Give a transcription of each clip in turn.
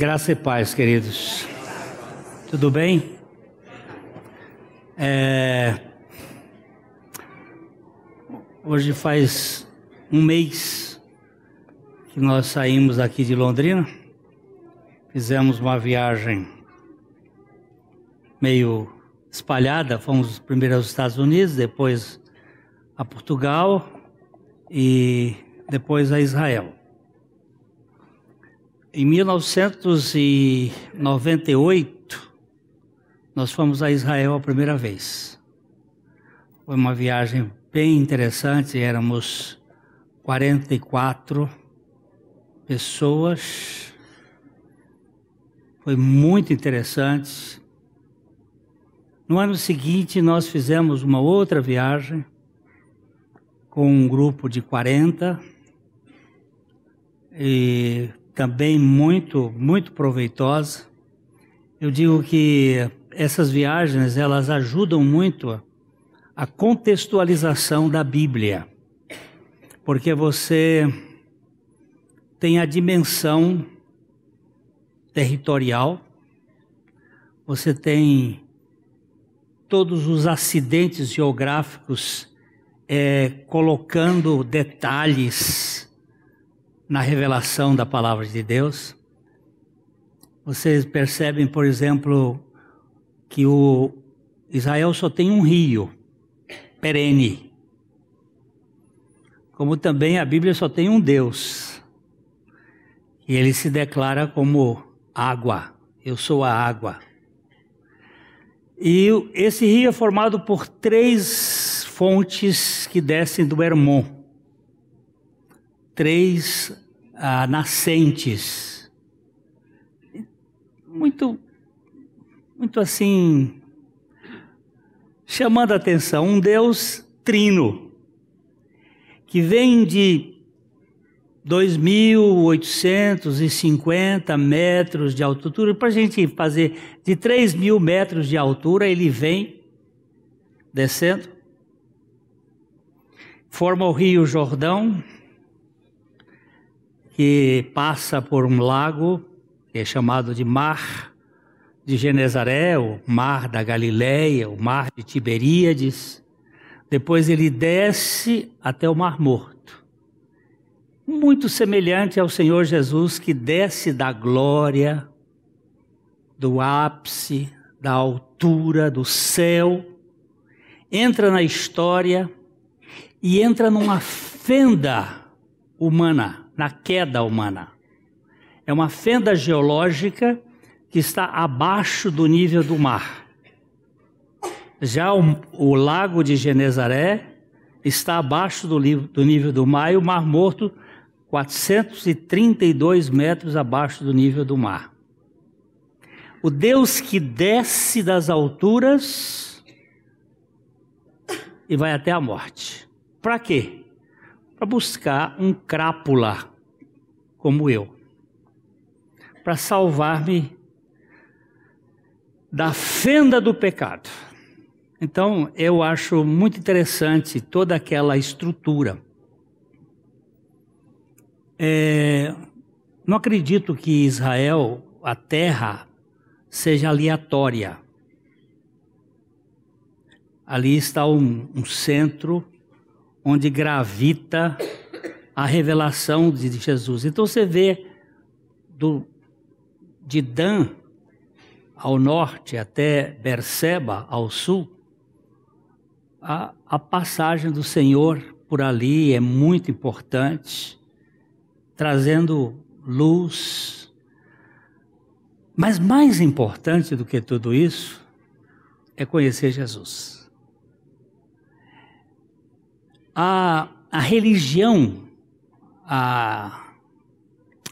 Graça e paz, queridos. Tudo bem? É... Hoje faz um mês que nós saímos aqui de Londrina. Fizemos uma viagem meio espalhada. Fomos primeiro aos Estados Unidos, depois a Portugal e depois a Israel. Em 1998, nós fomos a Israel a primeira vez. Foi uma viagem bem interessante, éramos 44 pessoas. Foi muito interessante. No ano seguinte, nós fizemos uma outra viagem com um grupo de 40 e também muito, muito proveitosa. Eu digo que essas viagens elas ajudam muito a contextualização da Bíblia, porque você tem a dimensão territorial, você tem todos os acidentes geográficos é, colocando detalhes na revelação da palavra de Deus. Vocês percebem, por exemplo, que o Israel só tem um rio perene. Como também a Bíblia só tem um Deus. E ele se declara como água. Eu sou a água. E esse rio é formado por três fontes que descem do Hermon, três ah, nascentes, muito, muito assim, chamando a atenção, um Deus trino, que vem de 2.850 metros de altura, para a gente fazer de 3 mil metros de altura, ele vem descendo forma o Rio Jordão, que passa por um lago, que é chamado de Mar de Genezaré, o Mar da Galileia, o Mar de Tiberíades. Depois ele desce até o Mar Morto. Muito semelhante ao Senhor Jesus que desce da glória, do ápice, da altura, do céu, entra na história e entra numa fenda humana, na queda humana. É uma fenda geológica que está abaixo do nível do mar. Já o, o lago de Genezaré está abaixo do, do nível do mar e o Mar Morto 432 metros abaixo do nível do mar. O Deus que desce das alturas e vai até a morte. Para quê? Para buscar um crápula como eu. Para salvar-me da fenda do pecado. Então, eu acho muito interessante toda aquela estrutura. É, não acredito que Israel, a terra, seja aleatória. Ali está um, um centro onde gravita a revelação de Jesus. Então você vê do, de Dan ao norte até Berseba ao sul, a, a passagem do Senhor por ali é muito importante, trazendo luz. Mas mais importante do que tudo isso é conhecer Jesus a, a religião, a,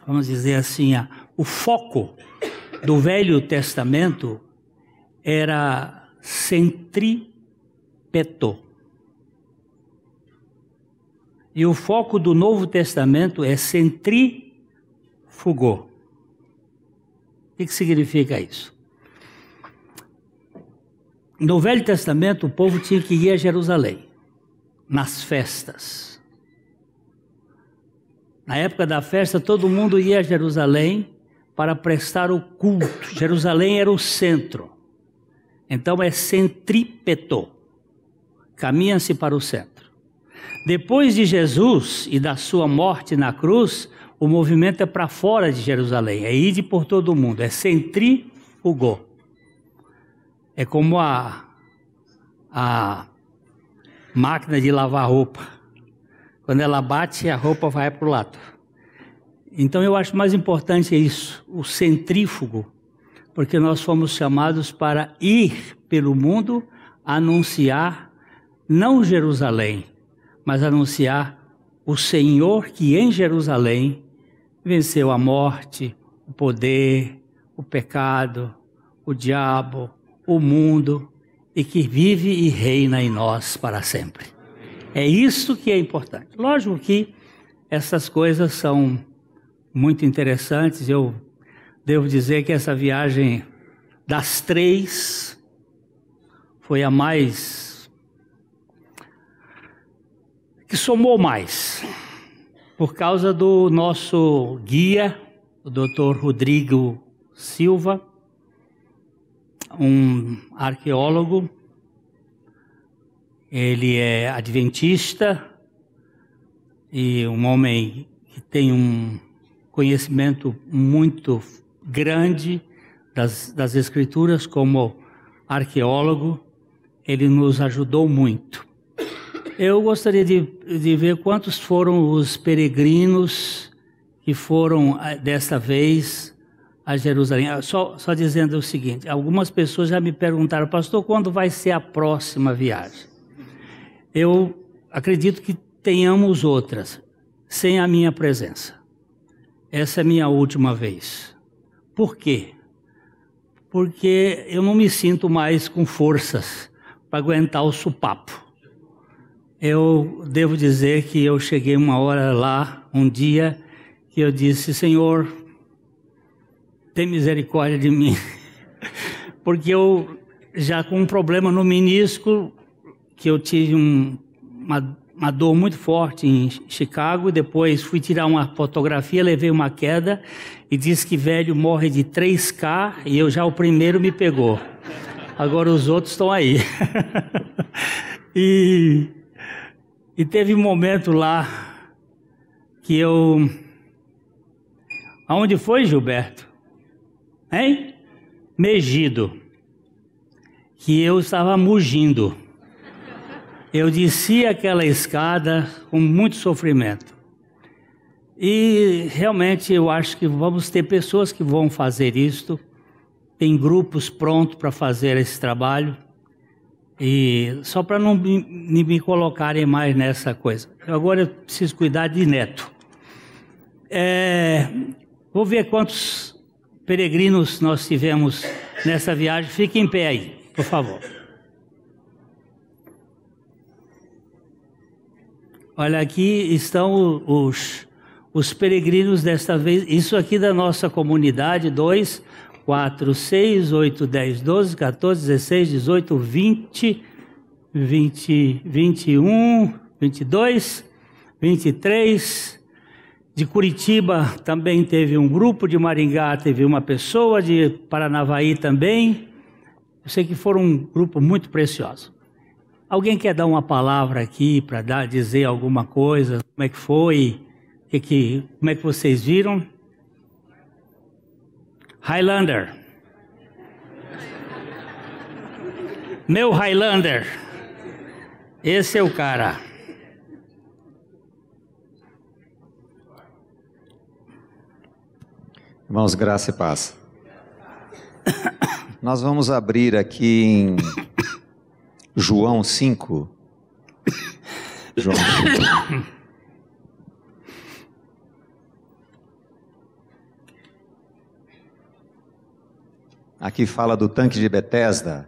vamos dizer assim, a, o foco do Velho Testamento era centripeto. E o foco do Novo Testamento é centrífugo. O que, que significa isso? No Velho Testamento, o povo tinha que ir a Jerusalém nas festas. Na época da festa, todo mundo ia a Jerusalém para prestar o culto. Jerusalém era o centro. Então é centrípeto. Caminha-se para o centro. Depois de Jesus e da sua morte na cruz, o movimento é para fora de Jerusalém, é ir por todo o mundo, é centrífugo. É como a, a máquina de lavar roupa. Quando ela bate, a roupa vai para o lado. Então eu acho mais importante isso, o centrífugo, porque nós fomos chamados para ir pelo mundo anunciar não Jerusalém, mas anunciar o Senhor que em Jerusalém venceu a morte, o poder, o pecado, o diabo, o mundo e que vive e reina em nós para sempre. É isso que é importante. Lógico que essas coisas são muito interessantes. Eu devo dizer que essa viagem das três foi a mais que somou mais por causa do nosso guia, o Dr. Rodrigo Silva, um arqueólogo. Ele é adventista e um homem que tem um conhecimento muito grande das, das escrituras como arqueólogo. Ele nos ajudou muito. Eu gostaria de, de ver quantos foram os peregrinos que foram ah, desta vez a Jerusalém. Ah, só, só dizendo o seguinte: algumas pessoas já me perguntaram, pastor, quando vai ser a próxima viagem? Eu acredito que tenhamos outras, sem a minha presença. Essa é a minha última vez. Por quê? Porque eu não me sinto mais com forças para aguentar o supapo. Eu devo dizer que eu cheguei uma hora lá, um dia, que eu disse: Senhor, tem misericórdia de mim. Porque eu, já com um problema no menisco, que eu tive um, uma, uma dor muito forte em Chicago, depois fui tirar uma fotografia, levei uma queda e disse que velho morre de 3K e eu já o primeiro me pegou. Agora os outros estão aí. e e teve um momento lá que eu. Aonde foi, Gilberto? Hein? Megido. Que eu estava mugindo. Eu desci aquela escada com muito sofrimento. E realmente eu acho que vamos ter pessoas que vão fazer isto. Tem grupos prontos para fazer esse trabalho. E só para não me, me, colocarem mais nessa coisa. Agora eu preciso cuidar de neto. É, vou ver quantos peregrinos nós tivemos nessa viagem. Fique em pé aí, por favor. Olha, aqui estão os, os peregrinos desta vez. Isso aqui da nossa comunidade, dois 4, 6, 8, 10, 12, 14, 16, 18, 20, 20, 21, 22, 23. De Curitiba também teve um grupo, de Maringá teve uma pessoa, de Paranavaí também. Eu sei que foram um grupo muito precioso. Alguém quer dar uma palavra aqui para dizer alguma coisa? Como é que foi? Que, como é que vocês viram? Highlander. Meu Highlander. Esse é o cara. Irmãos, graça e paz. Nós vamos abrir aqui em João 5. João 5. Aqui fala do tanque de Bethesda.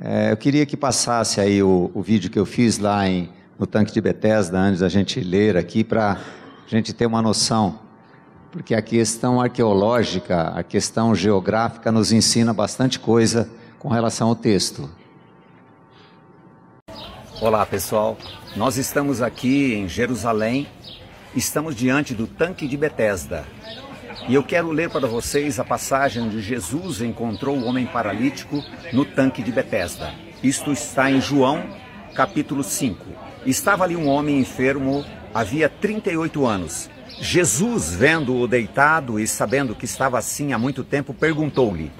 É, eu queria que passasse aí o, o, vídeo que eu fiz lá em, no tanque de Bethesda, antes da gente ler aqui, para a gente ter uma noção. Porque a questão arqueológica, a questão geográfica nos ensina bastante coisa com relação ao texto. Olá pessoal, nós estamos aqui em Jerusalém, estamos diante do tanque de Bethesda. E eu quero ler para vocês a passagem onde Jesus encontrou o homem paralítico no tanque de Betesda. Isto está em João, capítulo 5. Estava ali um homem enfermo, havia 38 anos. Jesus, vendo-o deitado e sabendo que estava assim há muito tempo, perguntou-lhe: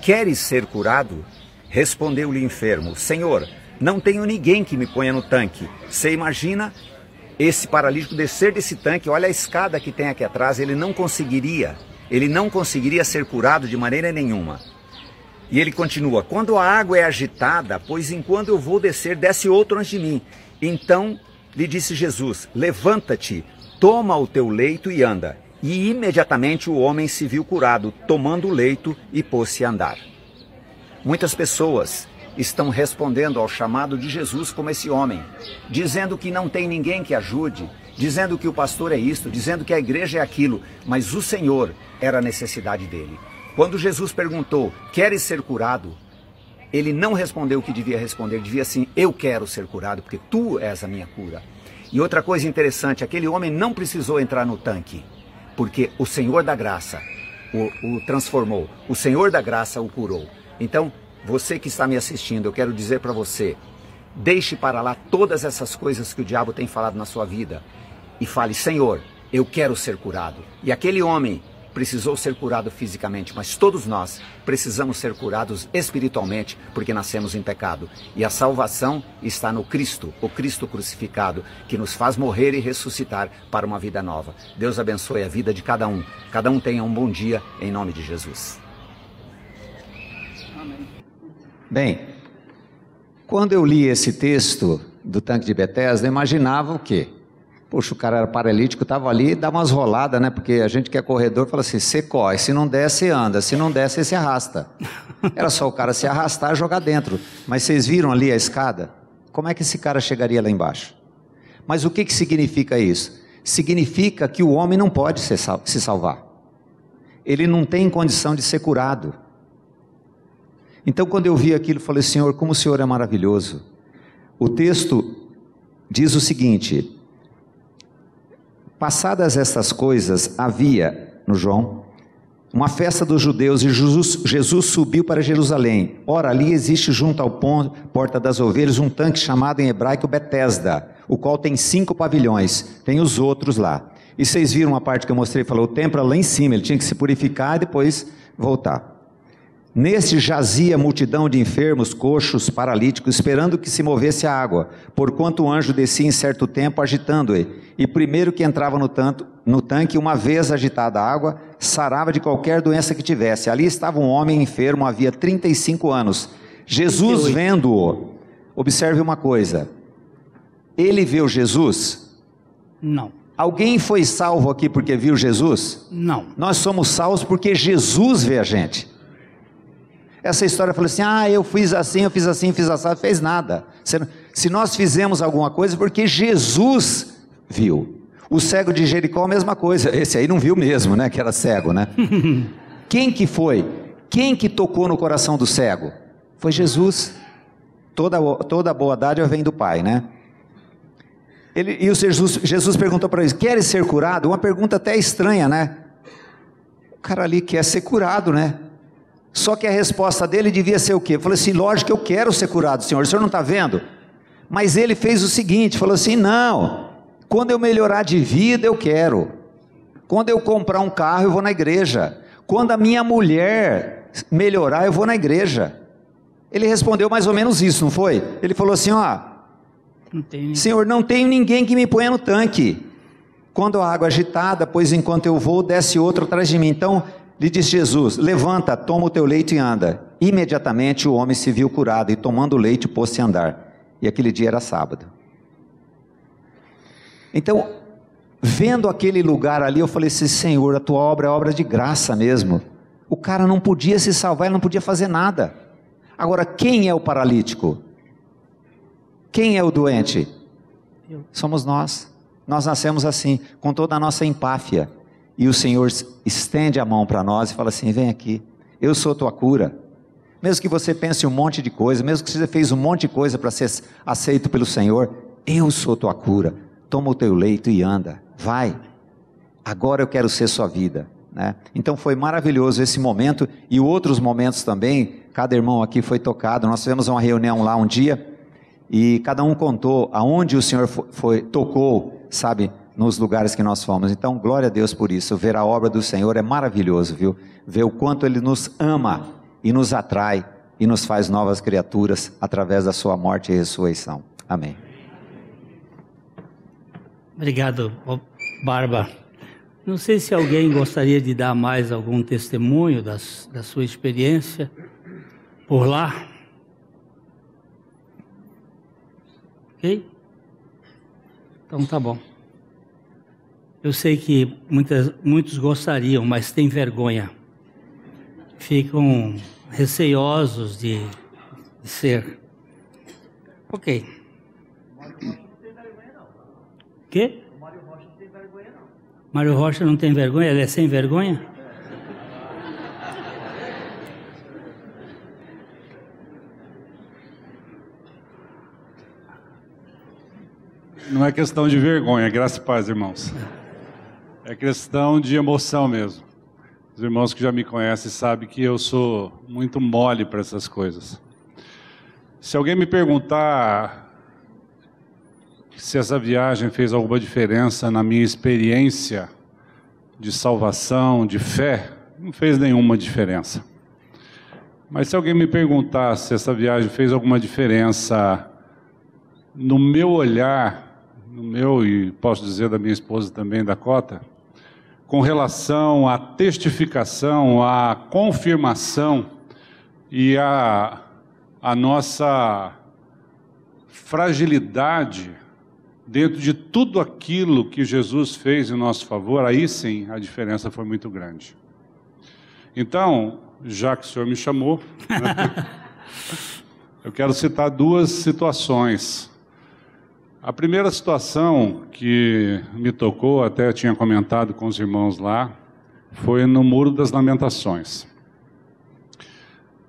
Queres ser curado? Respondeu-lhe o enfermo: Senhor, não tenho ninguém que me ponha no tanque. Você imagina esse paralítico descer desse tanque, olha a escada que tem aqui atrás, ele não conseguiria, ele não conseguiria ser curado de maneira nenhuma. E ele continua: Quando a água é agitada, pois enquanto eu vou descer, desce outro antes de mim. Então lhe disse Jesus: Levanta-te, toma o teu leito e anda. E imediatamente o homem se viu curado, tomando o leito e pôs-se a andar. Muitas pessoas estão respondendo ao chamado de Jesus como esse homem, dizendo que não tem ninguém que ajude, dizendo que o pastor é isto, dizendo que a igreja é aquilo, mas o Senhor era a necessidade dele. Quando Jesus perguntou: Queres ser curado? Ele não respondeu o que devia responder, devia assim: Eu quero ser curado, porque tu és a minha cura. E outra coisa interessante: aquele homem não precisou entrar no tanque, porque o Senhor da graça o, o transformou, o Senhor da graça o curou. Então, você que está me assistindo, eu quero dizer para você: deixe para lá todas essas coisas que o diabo tem falado na sua vida e fale: Senhor, eu quero ser curado. E aquele homem precisou ser curado fisicamente, mas todos nós precisamos ser curados espiritualmente, porque nascemos em pecado. E a salvação está no Cristo, o Cristo crucificado, que nos faz morrer e ressuscitar para uma vida nova. Deus abençoe a vida de cada um. Cada um tenha um bom dia, em nome de Jesus. Amém. Bem, quando eu li esse texto do tanque de Bethesda, imaginava o quê? Poxa, o cara era paralítico, estava ali, dá umas roladas, né? Porque a gente que é corredor fala assim: você corre, se não der, você anda, se não der, você se arrasta. Era só o cara se arrastar e jogar dentro. Mas vocês viram ali a escada? Como é que esse cara chegaria lá embaixo? Mas o que, que significa isso? Significa que o homem não pode se salvar. Ele não tem condição de ser curado. Então, quando eu vi aquilo, falei: Senhor, como o Senhor é maravilhoso. O texto diz o seguinte Passadas estas coisas, havia, no João, uma festa dos judeus e Jesus, Jesus, subiu para Jerusalém. Ora, ali existe junto ao ponto, Porta das Ovelhas um tanque chamado em hebraico Betesda, o qual tem cinco pavilhões, tem os outros lá. E vocês viram a parte que eu mostrei, falou, o templo é lá em cima, ele tinha que se purificar e depois voltar. Neste jazia multidão de enfermos, coxos, paralíticos, esperando que se movesse a água, porquanto o anjo descia em certo tempo agitando-o. E primeiro que entrava no, tanto, no tanque, uma vez agitada a água, sarava de qualquer doença que tivesse. Ali estava um homem enfermo, havia 35 anos. Jesus vendo-o, observe uma coisa: ele viu Jesus? Não. Alguém foi salvo aqui porque viu Jesus? Não. Nós somos salvos porque Jesus vê a gente. Essa história falou assim: ah, eu fiz assim, eu fiz assim, fiz assim, fez nada. Se nós fizemos alguma coisa, porque Jesus viu. O cego de Jericó, a mesma coisa. Esse aí não viu mesmo, né? Que era cego, né? Quem que foi? Quem que tocou no coração do cego? Foi Jesus. Toda, toda boa dádiva vem do Pai, né? Ele, e o Jesus, Jesus perguntou para eles: Queres ser curado? Uma pergunta até estranha, né? O cara ali quer ser curado, né? Só que a resposta dele devia ser o quê? Falei assim: lógico que eu quero ser curado, Senhor, o Senhor não está vendo? Mas ele fez o seguinte: falou assim, não, quando eu melhorar de vida, eu quero. Quando eu comprar um carro, eu vou na igreja. Quando a minha mulher melhorar, eu vou na igreja. Ele respondeu mais ou menos isso, não foi? Ele falou assim: ó, não Senhor, não tenho ninguém que me ponha no tanque. Quando a água é agitada, pois enquanto eu vou, desce outro atrás de mim. Então, lhe disse Jesus: Levanta, toma o teu leito e anda. Imediatamente o homem se viu curado e, tomando o leite, pôs-se a andar. E aquele dia era sábado. Então, vendo aquele lugar ali, eu falei assim: Senhor, a tua obra é obra de graça mesmo. O cara não podia se salvar, ele não podia fazer nada. Agora, quem é o paralítico? Quem é o doente? Somos nós. Nós nascemos assim, com toda a nossa empáfia e o Senhor estende a mão para nós e fala assim: vem aqui, eu sou tua cura. Mesmo que você pense um monte de coisa, mesmo que você fez um monte de coisa para ser aceito pelo Senhor, eu sou tua cura. Toma o teu leito e anda. Vai. Agora eu quero ser sua vida. Né? Então foi maravilhoso esse momento e outros momentos também. Cada irmão aqui foi tocado. Nós tivemos uma reunião lá um dia e cada um contou aonde o Senhor foi, foi tocou, sabe, nos lugares que nós fomos. Então, glória a Deus por isso. Ver a obra do Senhor é maravilhoso, viu? Ver o quanto Ele nos ama e nos atrai e nos faz novas criaturas através da Sua morte e ressurreição. Amém. Obrigado, Barba. Não sei se alguém gostaria de dar mais algum testemunho das, da sua experiência por lá. Ok? Então tá bom. Eu sei que muitas, muitos gostariam, mas têm vergonha. Ficam receiosos de, de ser. Ok. Quê? Mário Rocha não tem vergonha? Ele é sem vergonha? Não é questão de vergonha, graças e paz, irmãos. É questão de emoção mesmo. Os irmãos que já me conhecem sabem que eu sou muito mole para essas coisas. Se alguém me perguntar se essa viagem fez alguma diferença na minha experiência de salvação, de fé, não fez nenhuma diferença. Mas se alguém me perguntar se essa viagem fez alguma diferença no meu olhar, no meu e posso dizer da minha esposa também, da Cota, com relação à testificação, à confirmação e à, à nossa fragilidade dentro de tudo aquilo que Jesus fez em nosso favor, aí sim a diferença foi muito grande. Então, já que o senhor me chamou, né, eu quero citar duas situações. A primeira situação que me tocou, até tinha comentado com os irmãos lá, foi no Muro das Lamentações.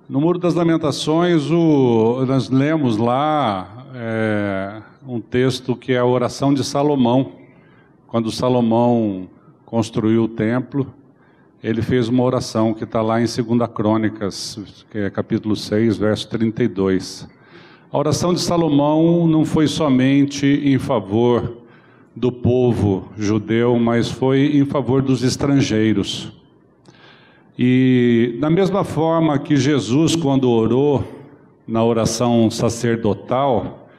No Muro das Lamentações, o, nós lemos lá é, um texto que é a oração de Salomão. Quando Salomão construiu o templo, ele fez uma oração que está lá em 2 Crônicas, é capítulo 6, verso 32. A oração de Salomão não foi somente em favor do povo judeu, mas foi em favor dos estrangeiros. E da mesma forma que Jesus, quando orou na oração sacerdotal,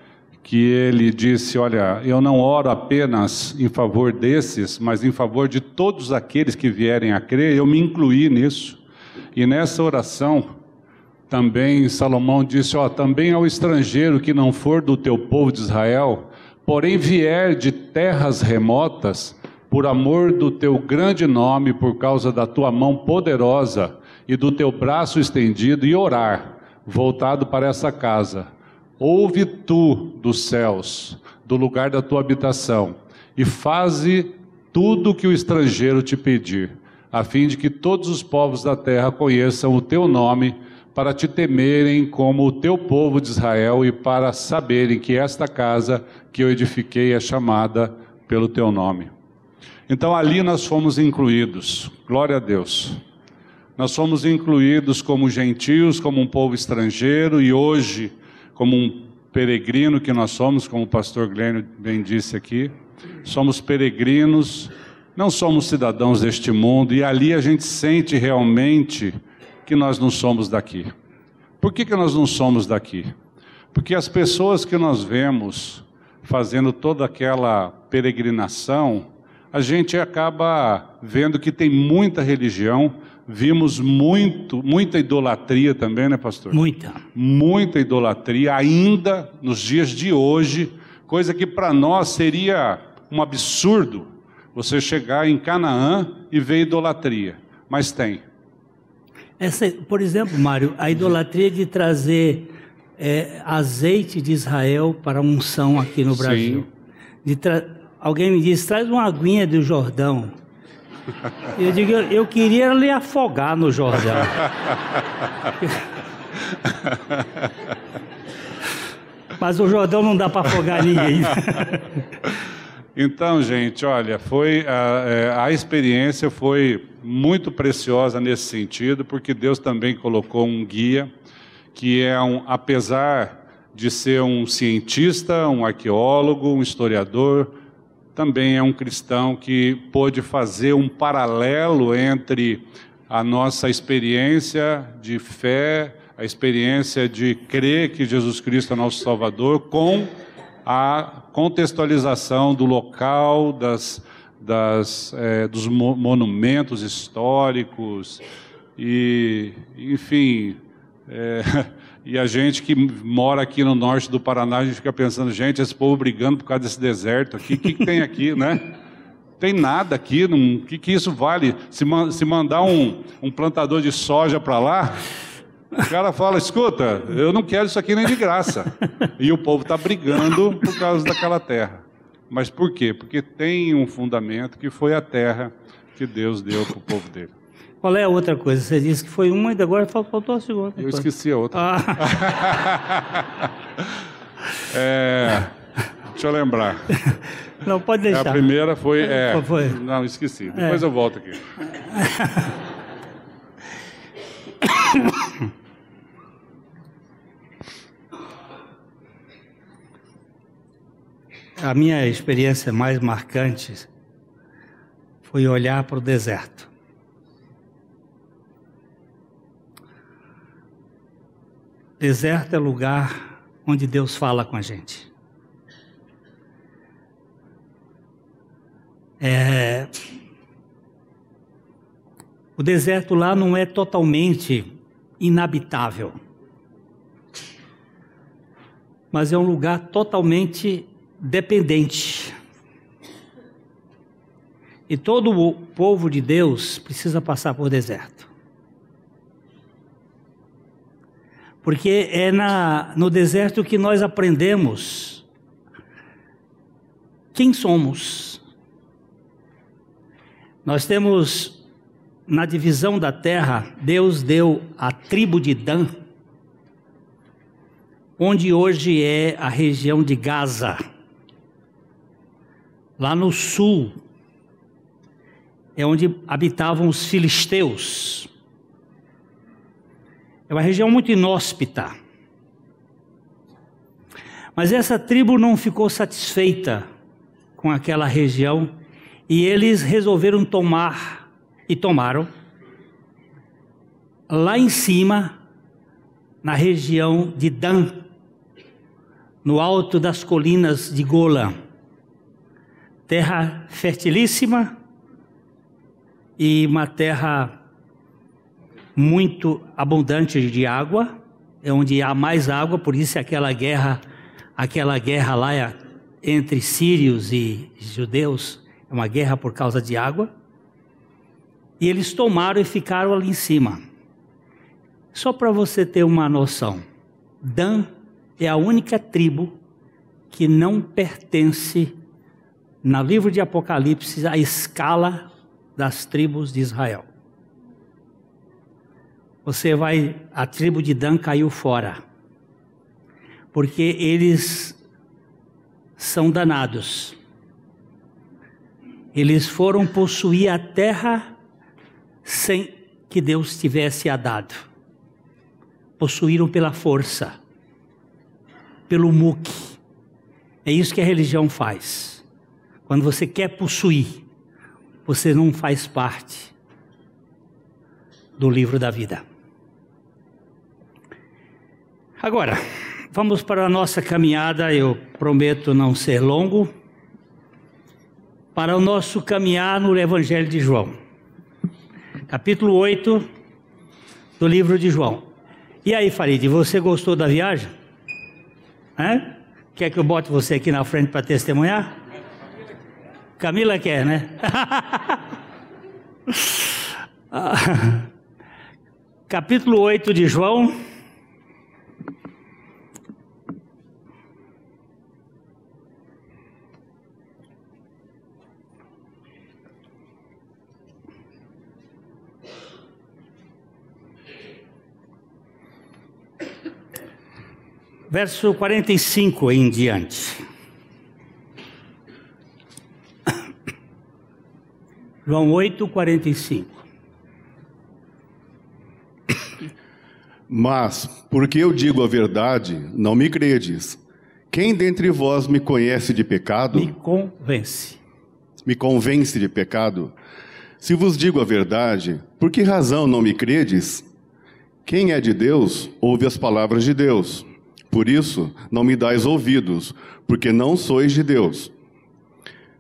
que ele disse: Olha, eu não oro apenas em favor desses, mas em favor de todos aqueles que vierem a crer. Eu me incluí nisso. E nessa oração, também Salomão disse: Ó, também ao estrangeiro que não for do teu povo de Israel, porém vier de terras remotas, por amor do teu grande nome, por causa da tua mão poderosa e do teu braço estendido, e orar, voltado para essa casa. Ouve tu dos céus, do lugar da tua habitação, e faze tudo o que o estrangeiro te pedir, a fim de que todos os povos da terra conheçam o teu nome, para te temerem como o teu povo de Israel e para saberem que esta casa que eu edifiquei é chamada pelo teu nome. Então ali nós fomos incluídos, glória a Deus. Nós fomos incluídos como gentios, como um povo estrangeiro, e hoje como um peregrino que nós somos, como o pastor Glênio bem disse aqui, somos peregrinos, não somos cidadãos deste mundo, e ali a gente sente realmente que nós não somos daqui. Por que, que nós não somos daqui? Porque as pessoas que nós vemos fazendo toda aquela peregrinação, a gente acaba vendo que tem muita religião, Vimos muito, muita idolatria também, né, pastor? Muita. Muita idolatria, ainda nos dias de hoje, coisa que para nós seria um absurdo você chegar em Canaã e ver idolatria. Mas tem. Essa, por exemplo, Mário, a idolatria de trazer é, azeite de Israel para unção aqui no Brasil. Alguém me disse, traz uma aguinha do Jordão. Eu digo, eu, eu queria lhe afogar no Jordão. Mas o Jordão não dá para afogar ninguém. Então, gente, olha, foi a, é, a, experiência foi muito preciosa nesse sentido, porque Deus também colocou um guia que é um, apesar de ser um cientista, um arqueólogo, um historiador, também é um cristão que pôde fazer um paralelo entre a nossa experiência de fé, a experiência de crer que Jesus Cristo é nosso Salvador, com a contextualização do local, das, das, é, dos monumentos históricos, e, enfim, é, e a gente que mora aqui no norte do Paraná, a gente fica pensando, gente, esse povo brigando por causa desse deserto aqui, o que, que, tem aqui, né? Tem nada aqui, o que, que isso vale? Se, se mandar um, um plantador de soja para lá, o cara fala, escuta, eu não quero isso aqui nem de graça. E o povo está brigando por causa daquela terra. Mas por quê? Porque tem um fundamento que foi a terra que Deus deu para o povo dele. Qual é a outra coisa? Você disse que foi uma e agora faltou a segunda. Eu esqueci a outra. Ah. é, deixa eu lembrar. Não, pode deixar. A primeira foi. É, foi? Não, esqueci. Depois é. eu volto aqui. A minha experiência mais marcante foi olhar para o deserto. Deserto é lugar onde Deus fala com a gente. É... O deserto lá não é totalmente inabitável, mas é um lugar totalmente dependente. E todo o povo de Deus precisa passar por deserto. Porque é na, no deserto que nós aprendemos quem somos. Nós temos na divisão da terra, Deus deu a tribo de Dan, onde hoje é a região de Gaza, lá no sul, é onde habitavam os filisteus. É uma região muito inóspita. Mas essa tribo não ficou satisfeita com aquela região e eles resolveram tomar e tomaram lá em cima, na região de Dan, no alto das colinas de Golan. Terra fertilíssima e uma terra muito abundante de água, é onde há mais água, por isso é aquela guerra, aquela guerra lá entre sírios e judeus, é uma guerra por causa de água. E eles tomaram e ficaram ali em cima. Só para você ter uma noção, Dan é a única tribo que não pertence, no livro de Apocalipse, à escala das tribos de Israel você vai, a tribo de Dan caiu fora, porque eles são danados. Eles foram possuir a terra sem que Deus tivesse a dado. Possuíram pela força, pelo muque. É isso que a religião faz. Quando você quer possuir, você não faz parte do livro da vida. Agora, vamos para a nossa caminhada, eu prometo não ser longo, para o nosso caminhar no Evangelho de João, capítulo 8 do livro de João. E aí, Farid, você gostou da viagem? Hã? Quer que eu bote você aqui na frente para testemunhar? Camila quer, né? Capítulo 8 de João. Verso 45 em diante. João 8, 45. Mas, porque eu digo a verdade, não me credes. Quem dentre vós me conhece de pecado? Me convence. Me convence de pecado? Se vos digo a verdade, por que razão não me credes? Quem é de Deus, ouve as palavras de Deus. Por isso, não me dais ouvidos, porque não sois de Deus.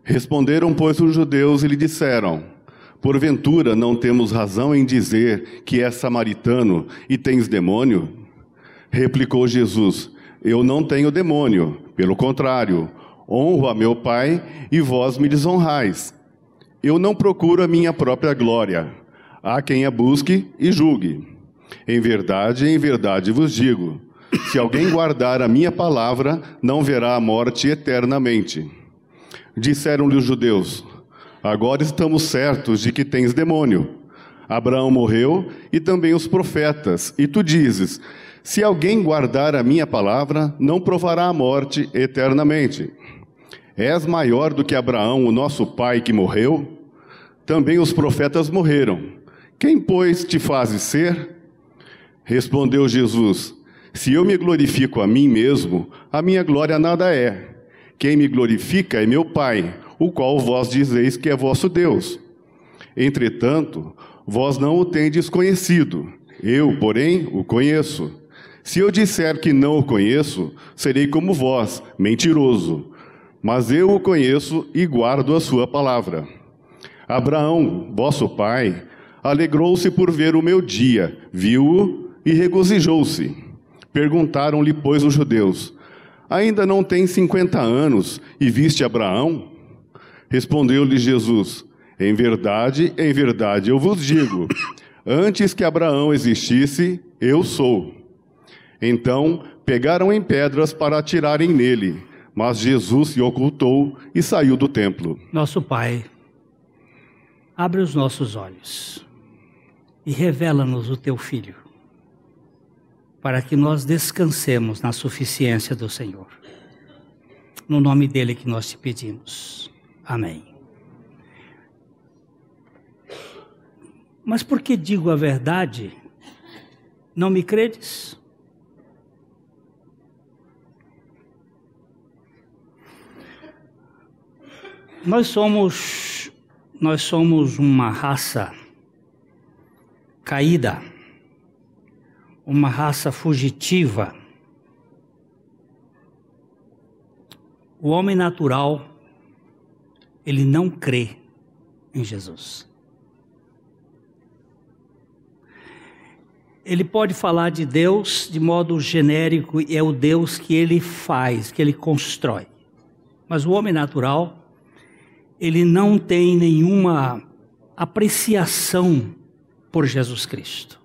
Responderam, pois, os judeus e lhe disseram: Porventura não temos razão em dizer que és samaritano e tens demônio? Replicou Jesus: Eu não tenho demônio, pelo contrário, honro a meu Pai e vós me desonrais. Eu não procuro a minha própria glória. Há quem a busque e julgue. Em verdade, em verdade vos digo: se alguém guardar a minha palavra, não verá a morte eternamente. Disseram-lhe os judeus: Agora estamos certos de que tens demônio. Abraão morreu e também os profetas, e tu dizes: Se alguém guardar a minha palavra, não provará a morte eternamente. És maior do que Abraão, o nosso pai que morreu? Também os profetas morreram. Quem, pois, te fazes ser? Respondeu Jesus: Se eu me glorifico a mim mesmo, a minha glória nada é. Quem me glorifica é meu Pai, o qual vós dizeis que é vosso Deus. Entretanto, vós não o tendes conhecido. Eu, porém, o conheço. Se eu disser que não o conheço, serei como vós, mentiroso. Mas eu o conheço e guardo a sua palavra. Abraão, vosso pai, alegrou-se por ver o meu dia, viu-o e regozijou-se. Perguntaram-lhe, pois, os judeus: Ainda não tem cinquenta anos e viste Abraão? Respondeu-lhe Jesus: Em verdade, em verdade eu vos digo: antes que Abraão existisse, eu sou. Então pegaram em pedras para atirarem nele, mas Jesus se ocultou e saiu do templo. Nosso Pai, abre os nossos olhos e revela-nos o teu Filho, para que nós descansemos na suficiência do Senhor. No nome dele que nós te pedimos. Amém. Mas por que digo a verdade? Não me credes? Nós somos nós somos uma raça caída, uma raça fugitiva. O homem natural ele não crê em Jesus. Ele pode falar de Deus de modo genérico e é o Deus que ele faz, que ele constrói. Mas o homem natural, ele não tem nenhuma apreciação por Jesus Cristo.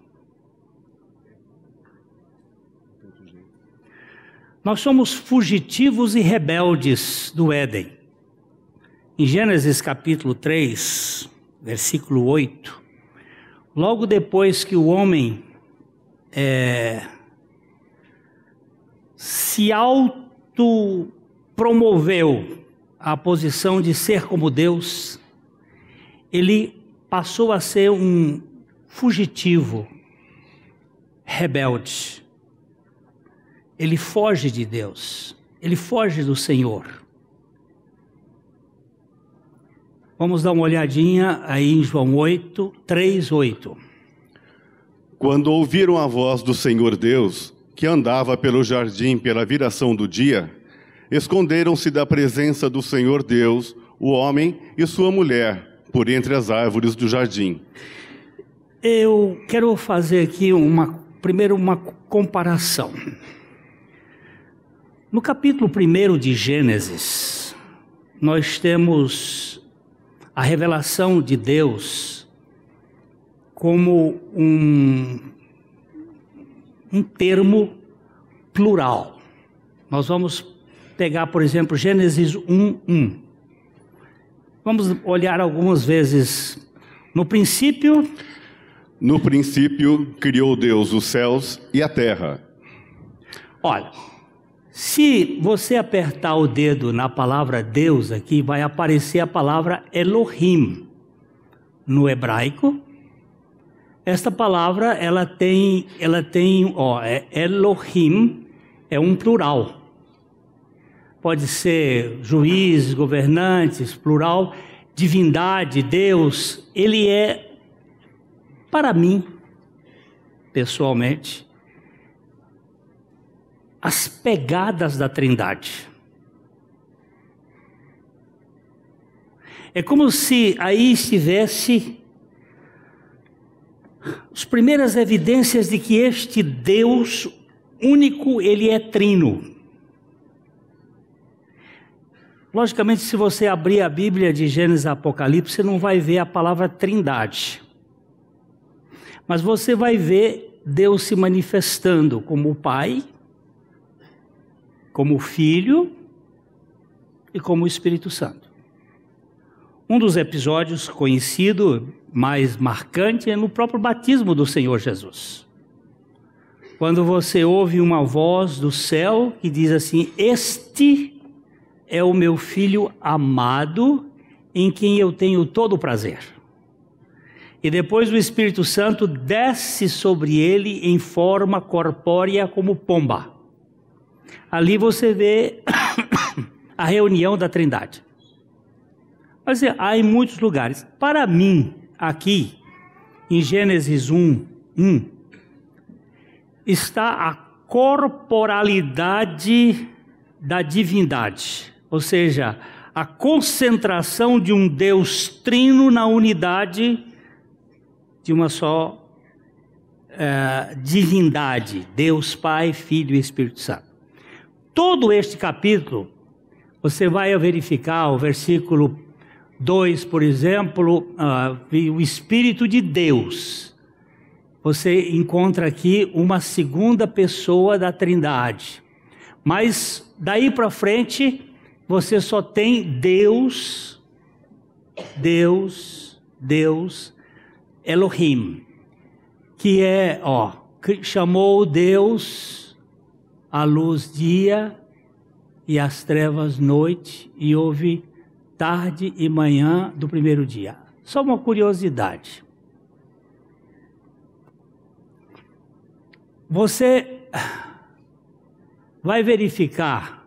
Nós somos fugitivos e rebeldes do Éden. Em Gênesis capítulo 3, versículo 8, logo depois que o homem é, se autopromoveu à posição de ser como Deus, ele passou a ser um fugitivo, rebelde. Ele foge de Deus, ele foge do Senhor. Vamos dar uma olhadinha aí em João 8, 3, 8. Quando ouviram a voz do Senhor Deus, que andava pelo jardim pela viração do dia, esconderam-se da presença do Senhor Deus, o homem e sua mulher, por entre as árvores do jardim. Eu quero fazer aqui uma, primeiro uma comparação. No capítulo 1 de Gênesis, nós temos a revelação de Deus como um, um termo plural. Nós vamos pegar, por exemplo, Gênesis 1, 1. Vamos olhar algumas vezes. No princípio. No princípio, criou Deus os céus e a terra. Olha, se você apertar o dedo na palavra Deus aqui, vai aparecer a palavra Elohim. no hebraico, esta palavra ela tem, ela tem, ó, é Elohim, é um plural. Pode ser juízes, governantes, plural, divindade, Deus. Ele é, para mim, pessoalmente, as pegadas da Trindade. É como se aí estivesse as primeiras evidências de que este Deus único, ele é trino. Logicamente, se você abrir a Bíblia de Gênesis e Apocalipse, você não vai ver a palavra trindade. Mas você vai ver Deus se manifestando como o Pai, como o Filho e como o Espírito Santo. Um dos episódios conhecido, mais marcante, é no próprio batismo do Senhor Jesus. Quando você ouve uma voz do céu que diz assim: Este é o meu filho amado, em quem eu tenho todo o prazer. E depois o Espírito Santo desce sobre ele em forma corpórea como pomba. Ali você vê a reunião da Trindade. Mas é, há em muitos lugares. Para mim, aqui, em Gênesis 1, 1, está a corporalidade da divindade, ou seja, a concentração de um Deus trino na unidade de uma só é, divindade, Deus Pai, Filho e Espírito Santo. Todo este capítulo, você vai verificar o versículo 2, por exemplo, uh, o Espírito de Deus. Você encontra aqui uma segunda pessoa da Trindade. Mas daí para frente, você só tem Deus, Deus, Deus, Elohim, que é, ó, chamou Deus a luz dia e as trevas noite, e houve tarde e manhã do primeiro dia. Só uma curiosidade. Você vai verificar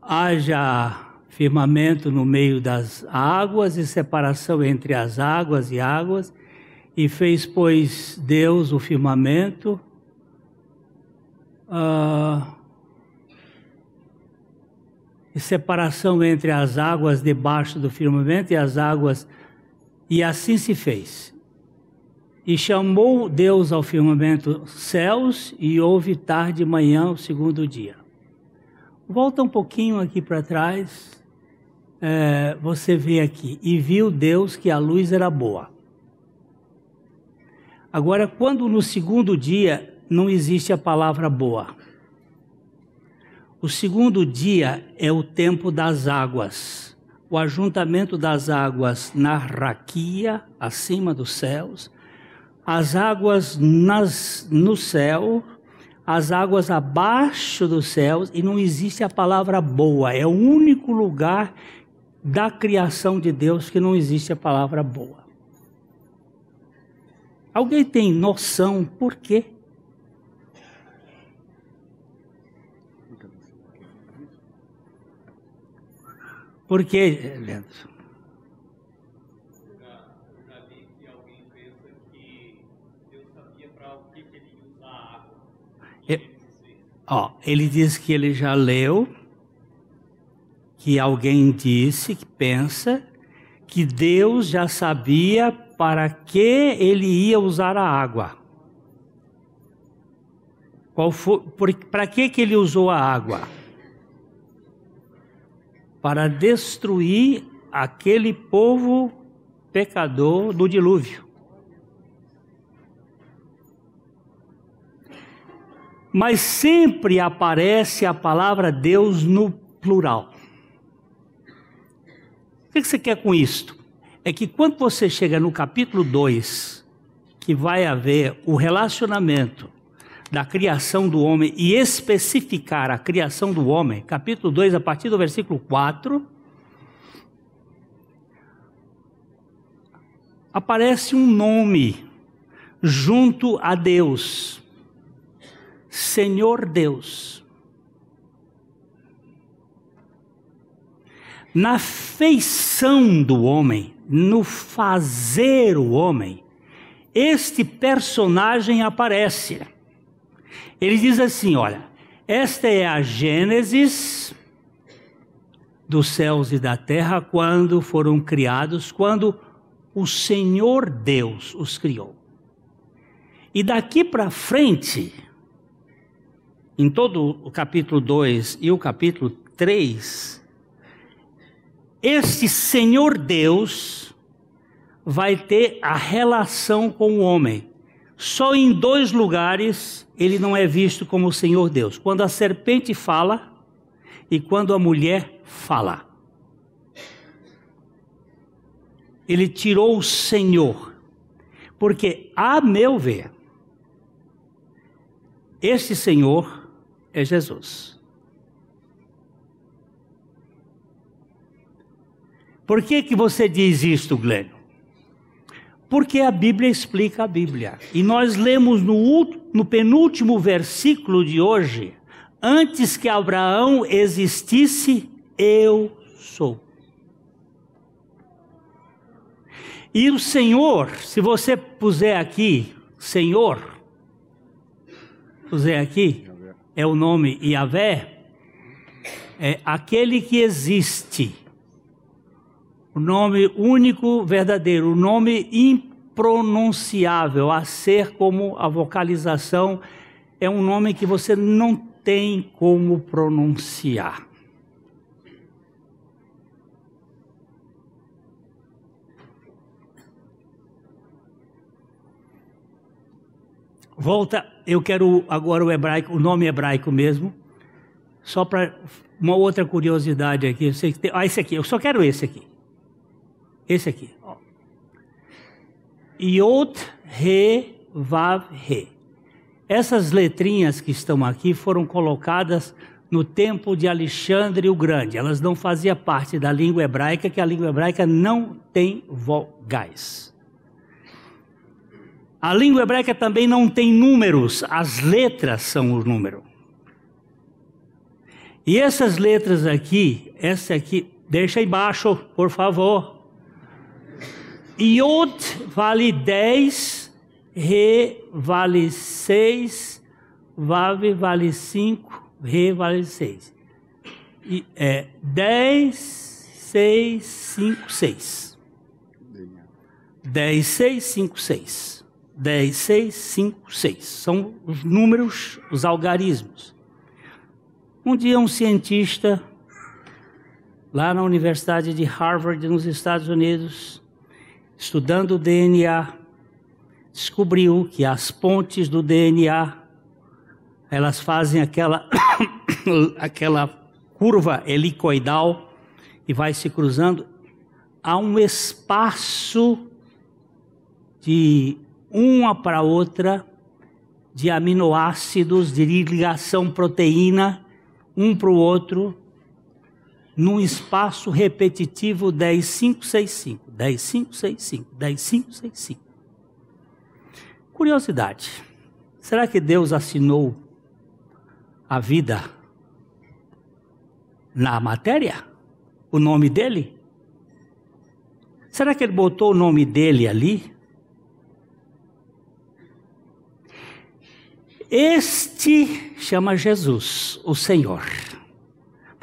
haja firmamento no meio das águas e separação entre as águas e águas, e fez, pois, Deus o firmamento. Uh, e separação entre as águas debaixo do firmamento e as águas, e assim se fez. E chamou Deus ao firmamento céus, e houve tarde e manhã o segundo dia. Volta um pouquinho aqui para trás, é, você vê aqui, e viu Deus que a luz era boa. Agora, quando no segundo dia não existe a palavra boa, o segundo dia é o tempo das águas, o ajuntamento das águas na raquia, acima dos céus, as águas nas, no céu, as águas abaixo dos céus, e não existe a palavra boa, é o único lugar da criação de Deus que não existe a palavra boa. Alguém tem noção por quê? Por que, Leandro? Ó, ele diz que ele já leu que alguém disse, que pensa, que Deus já sabia para que ele ia usar a água. Qual foi, para que, que ele usou a água? para destruir aquele povo pecador do dilúvio. Mas sempre aparece a palavra Deus no plural. O que você quer com isto? É que quando você chega no capítulo 2, que vai haver o relacionamento da criação do homem e especificar a criação do homem, capítulo 2, a partir do versículo 4, aparece um nome junto a Deus: Senhor Deus. Na feição do homem, no fazer o homem, este personagem aparece. Ele diz assim: olha, esta é a Gênesis dos céus e da terra quando foram criados, quando o Senhor Deus os criou. E daqui para frente, em todo o capítulo 2 e o capítulo 3, este Senhor Deus vai ter a relação com o homem. Só em dois lugares ele não é visto como o Senhor Deus: quando a serpente fala e quando a mulher fala. Ele tirou o Senhor, porque, a meu ver, este Senhor é Jesus. Por que, que você diz isto, Glênio? Porque a Bíblia explica a Bíblia. E nós lemos no, no penúltimo versículo de hoje: Antes que Abraão existisse, eu sou. E o Senhor, se você puser aqui, Senhor, puser aqui, é o nome Yahvé, é aquele que existe. O nome único, verdadeiro, o nome impronunciável, a ser como a vocalização, é um nome que você não tem como pronunciar. Volta, eu quero agora o hebraico, o nome hebraico mesmo, só para uma outra curiosidade aqui. Ah, esse aqui, eu só quero esse aqui. Esse aqui. Ó. Yod, Re, Vav, Re. Essas letrinhas que estão aqui foram colocadas no tempo de Alexandre o Grande. Elas não faziam parte da língua hebraica, que a língua hebraica não tem vogais. A língua hebraica também não tem números, as letras são o número. E essas letras aqui, essa aqui, deixa embaixo, por favor. Yod vale 10, Re vale 6, Vav vale 5, Re vale 6. E, é 10, 6, 5, 6. 10, 6, 5, 6. 10, 6, 5, 6. São os números, os algarismos. Um dia, um cientista, lá na Universidade de Harvard, nos Estados Unidos, estudando o DNA, descobriu que as pontes do DNA elas fazem aquela, aquela curva helicoidal e vai se cruzando. Há um espaço de uma para outra de aminoácidos de ligação proteína, um para o outro, num espaço repetitivo 10565, 10565, 10565. Curiosidade. Será que Deus assinou a vida na matéria? O nome dele? Será que ele botou o nome dele ali? Este chama Jesus, o Senhor.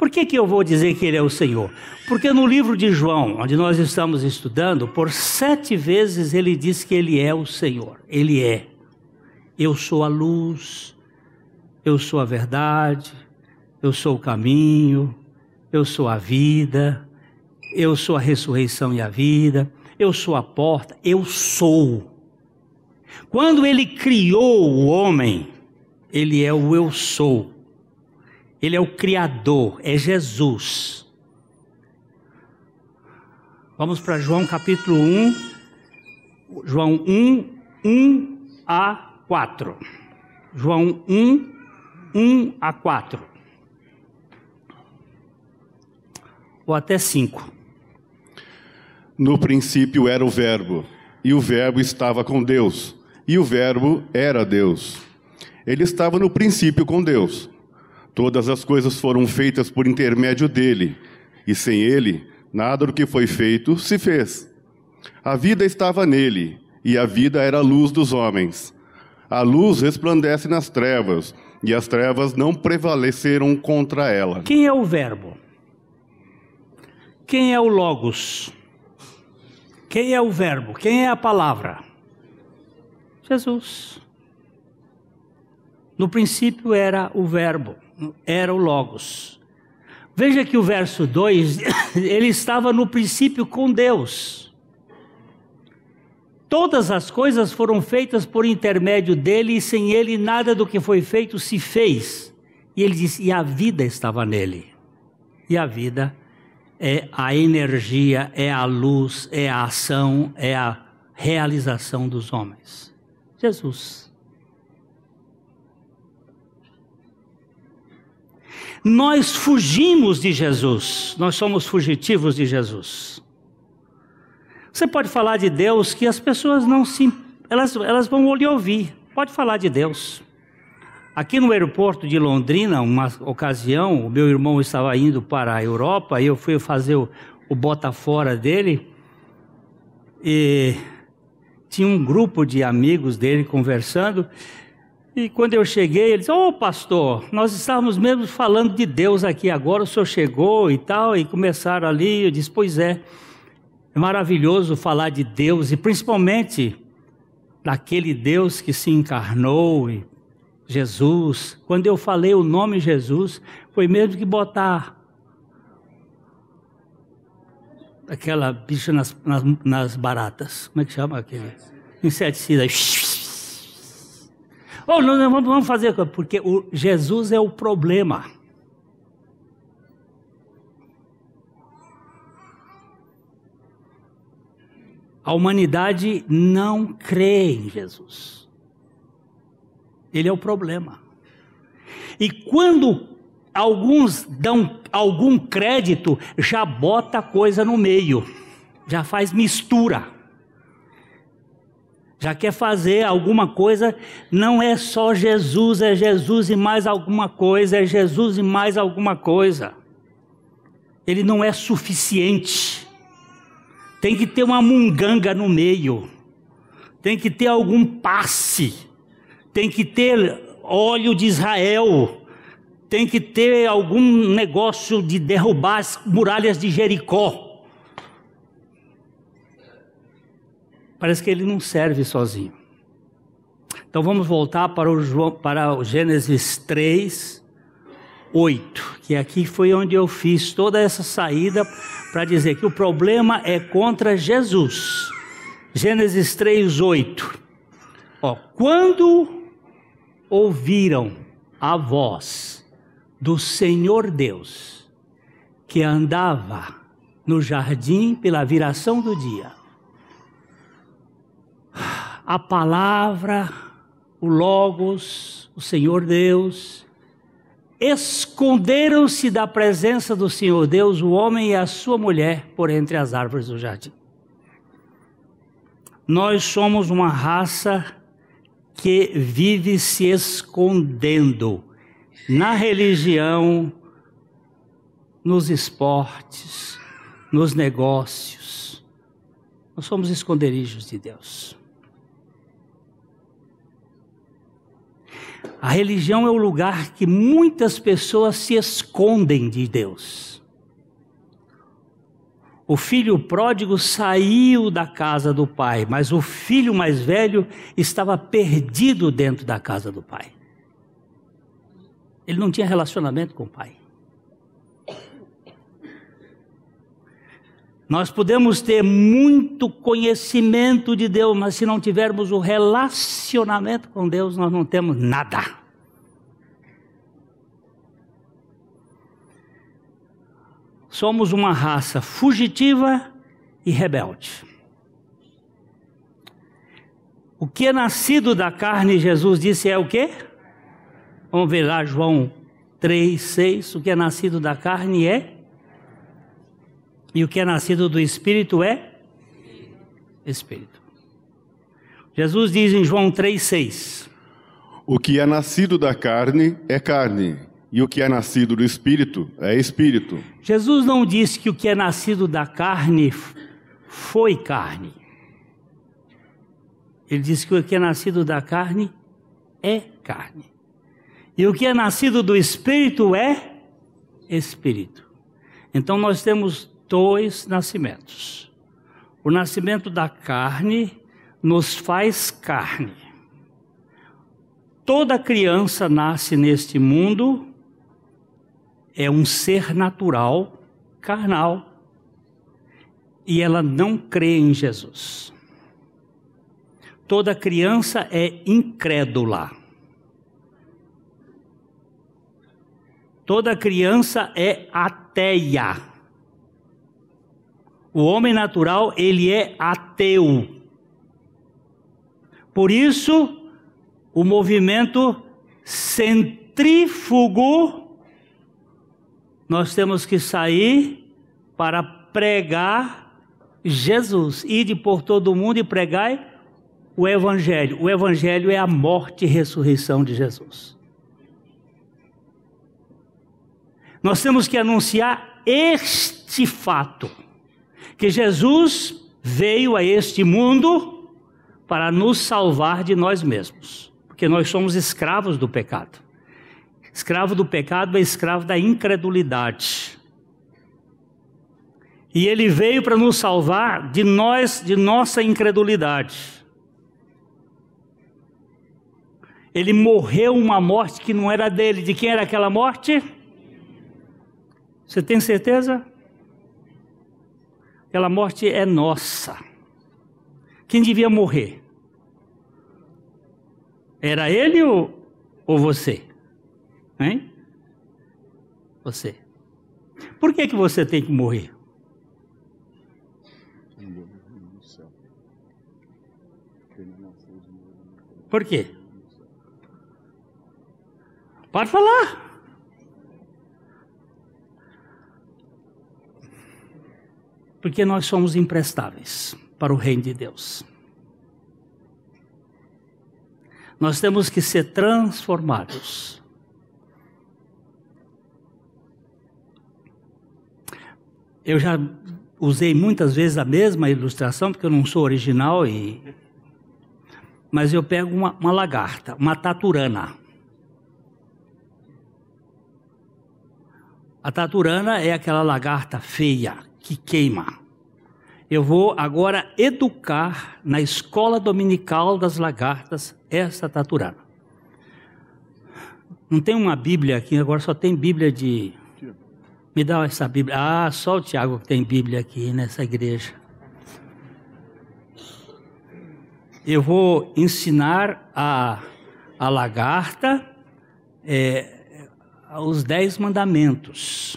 Por que, que eu vou dizer que ele é o Senhor? Porque no livro de João, onde nós estamos estudando, por sete vezes ele diz que ele é o Senhor. Ele é. Eu sou a luz, eu sou a verdade, eu sou o caminho, eu sou a vida, eu sou a ressurreição e a vida, eu sou a porta, eu sou. Quando ele criou o homem, ele é o eu sou. Ele é o Criador, é Jesus. Vamos para João capítulo 1, João 1, 1 a 4. João 1, 1 a 4. Ou até 5. No princípio era o Verbo, e o Verbo estava com Deus, e o Verbo era Deus. Ele estava no princípio com Deus. Todas as coisas foram feitas por intermédio dele, e sem ele, nada do que foi feito se fez. A vida estava nele, e a vida era a luz dos homens. A luz resplandece nas trevas, e as trevas não prevaleceram contra ela. Quem é o Verbo? Quem é o Logos? Quem é o Verbo? Quem é a palavra? Jesus. No princípio era o Verbo, era o Logos. Veja que o verso 2, ele estava no princípio com Deus. Todas as coisas foram feitas por intermédio dele, e sem ele nada do que foi feito se fez. E ele disse: e a vida estava nele. E a vida é a energia, é a luz, é a ação, é a realização dos homens. Jesus. Nós fugimos de Jesus, nós somos fugitivos de Jesus. Você pode falar de Deus que as pessoas não se. Elas, elas vão lhe ouvir. Pode falar de Deus. Aqui no aeroporto de Londrina, uma ocasião, o meu irmão estava indo para a Europa e eu fui fazer o, o bota fora dele. E tinha um grupo de amigos dele conversando. E quando eu cheguei, ele disse: Ô oh, pastor, nós estávamos mesmo falando de Deus aqui agora, o senhor chegou e tal. E começaram ali. Eu disse: Pois é. É maravilhoso falar de Deus e principalmente daquele Deus que se encarnou e Jesus. Quando eu falei o nome Jesus, foi mesmo que botar aquela bicha nas, nas, nas baratas. Como é que chama aquele? Inseticida. Oh, não, vamos fazer, porque o Jesus é o problema. A humanidade não crê em Jesus. Ele é o problema. E quando alguns dão algum crédito, já bota coisa no meio, já faz mistura. Já quer fazer alguma coisa, não é só Jesus, é Jesus e mais alguma coisa, é Jesus e mais alguma coisa. Ele não é suficiente. Tem que ter uma munganga no meio. Tem que ter algum passe. Tem que ter óleo de Israel. Tem que ter algum negócio de derrubar as muralhas de Jericó. Parece que ele não serve sozinho. Então vamos voltar para o, João, para o Gênesis 3, 8, que aqui foi onde eu fiz toda essa saída para dizer que o problema é contra Jesus. Gênesis 3, 8. Ó, quando ouviram a voz do Senhor Deus, que andava no jardim pela viração do dia, a palavra, o Logos, o Senhor Deus, Esconderam-se da presença do Senhor Deus o homem e a sua mulher por entre as árvores do jardim. Nós somos uma raça que vive se escondendo na religião, nos esportes, nos negócios. Nós somos esconderijos de Deus. A religião é o lugar que muitas pessoas se escondem de Deus. O filho pródigo saiu da casa do pai, mas o filho mais velho estava perdido dentro da casa do pai. Ele não tinha relacionamento com o pai. Nós podemos ter muito conhecimento de Deus, mas se não tivermos o relacionamento com Deus, nós não temos nada. Somos uma raça fugitiva e rebelde. O que é nascido da carne, Jesus disse, é o quê? Vamos ver lá, João 3, 6. O que é nascido da carne é e o que é nascido do Espírito é Espírito. Jesus diz em João 3,6: O que é nascido da carne é carne, e o que é nascido do espírito é espírito. Jesus não disse que o que é nascido da carne foi carne. Ele disse que o que é nascido da carne é carne. E o que é nascido do espírito é espírito. Então nós temos dois nascimentos. O nascimento da carne nos faz carne. Toda criança nasce neste mundo é um ser natural, carnal, e ela não crê em Jesus. Toda criança é incrédula. Toda criança é ateia. O homem natural, ele é ateu. Por isso, o movimento centrífugo, nós temos que sair para pregar Jesus. Ide por todo o mundo e pregai o Evangelho. O Evangelho é a morte e ressurreição de Jesus. Nós temos que anunciar este fato: que Jesus veio a este mundo para nos salvar de nós mesmos, porque nós somos escravos do pecado. Escravo do pecado é escravo da incredulidade. E ele veio para nos salvar de nós, de nossa incredulidade. Ele morreu uma morte que não era dele. De quem era aquela morte? Você tem certeza? Aquela morte é nossa. Quem devia morrer? Era ele ou, ou você? Hein? Você. Por que, que você tem que morrer? Por quê? Pode falar. Porque nós somos imprestáveis para o reino de Deus. Nós temos que ser transformados. Eu já usei muitas vezes a mesma ilustração, porque eu não sou original, e... mas eu pego uma, uma lagarta, uma taturana. A taturana é aquela lagarta feia, que queima. Eu vou agora educar na escola dominical das lagartas essa taturana. Não tem uma Bíblia aqui, agora só tem Bíblia de. Me dá essa Bíblia. Ah, só o Tiago que tem Bíblia aqui nessa igreja. Eu vou ensinar a, a lagarta é, os dez mandamentos.